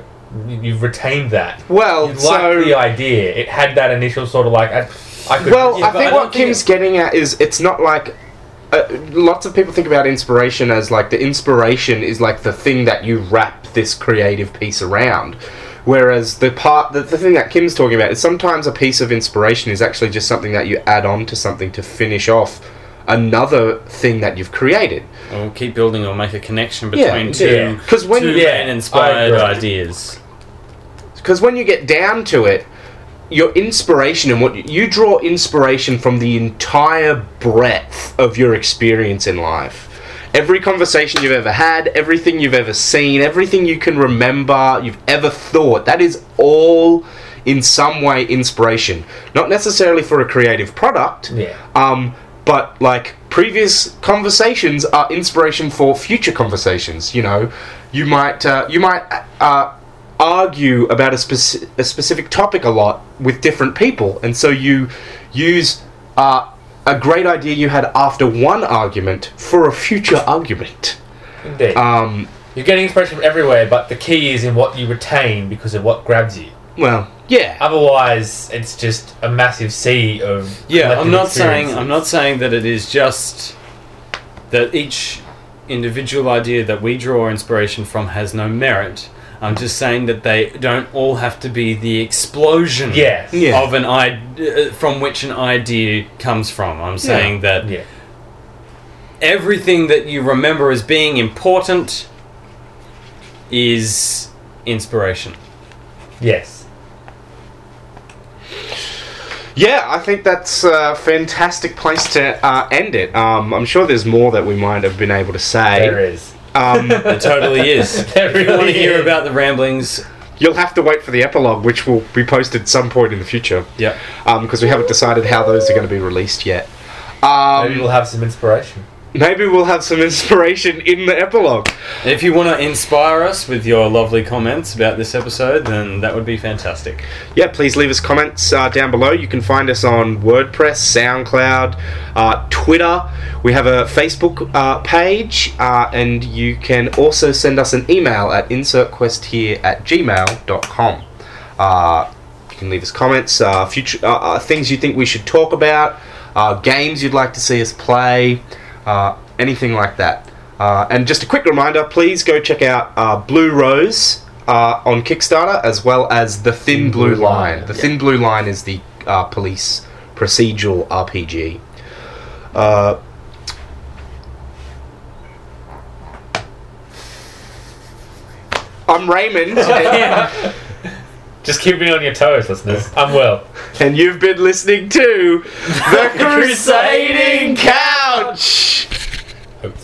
you- You've retained that. Well, You liked so the idea. It had that initial sort of like I, I could. Well, Yeah, I think I what don't think Kim's getting at is it's not like. Uh, lots of people think about inspiration as like the inspiration is like the thing that you wrap this creative piece around. Whereas the part, the, the thing that Kim's talking about is sometimes a piece of inspiration is actually just something that you add on to something to finish off another thing that you've created. Or keep building or make a connection Yeah, between yeah. two, 'Cause when two Yeah, inspired ideas. Because when you get down to it, your inspiration and what you, you draw inspiration from the entire breadth of your experience in life. Every conversation you've ever had, everything you've ever seen, everything you can remember, you've ever thought, that is all in some way inspiration. Not necessarily for a creative product, Yeah. um, but like previous conversations are inspiration for future conversations. You know, you might uh, you might uh, argue about a, speci- a specific topic a lot with different people, and so you use uh, a great idea you had after one argument for a future argument. Indeed. Um, You're getting inspiration from everywhere, but the key is in what you retain because of what grabs you. well, yeah, Otherwise, it's just a massive sea of Yeah, I'm not saying. I'm not saying that it is just that each individual idea that we draw inspiration from has no merit. I'm just saying that they don't all have to be the explosion Yes. Yeah. of an idea from which an idea comes from. I'm saying that Yeah. everything that you remember as being important is inspiration. Yes. Yeah, I think that's a fantastic place to uh, end it. Um, I'm sure there's more that we might have been able to say. There is. Um, <laughs> It totally is. <laughs> There if you want to hear is. about the ramblings, you'll have to wait for the epilogue, which will be posted some point in the future, yeah. because we haven't decided how those are going to be released yet. Um, Maybe we'll have some inspiration. Maybe we'll have some inspiration in the epilogue. If you want to inspire us with your lovely comments about this episode, then that would be fantastic. Yeah, please leave us comments uh, down below. You can find us on WordPress, SoundCloud, uh, Twitter. We have a Facebook uh, page, uh, and you can also send us an email at insertquesthere at gmail.com. Uh, you can leave us comments, uh, future uh, uh, things you think we should talk about, uh, games you'd like to see us play, uh, anything like that. Uh, and just a quick reminder, please go check out uh, Blue Rose uh, on Kickstarter as well as The Thin Blue, Blue Line. Line, The yeah. Thin Blue Line is the uh, police procedural RPG. Uh, I'm Raymond, <laughs> <laughs> Just keep me on your toes, listeners. I'm well. and you've been listening to <laughs> The Crusading Couch! Hopefully.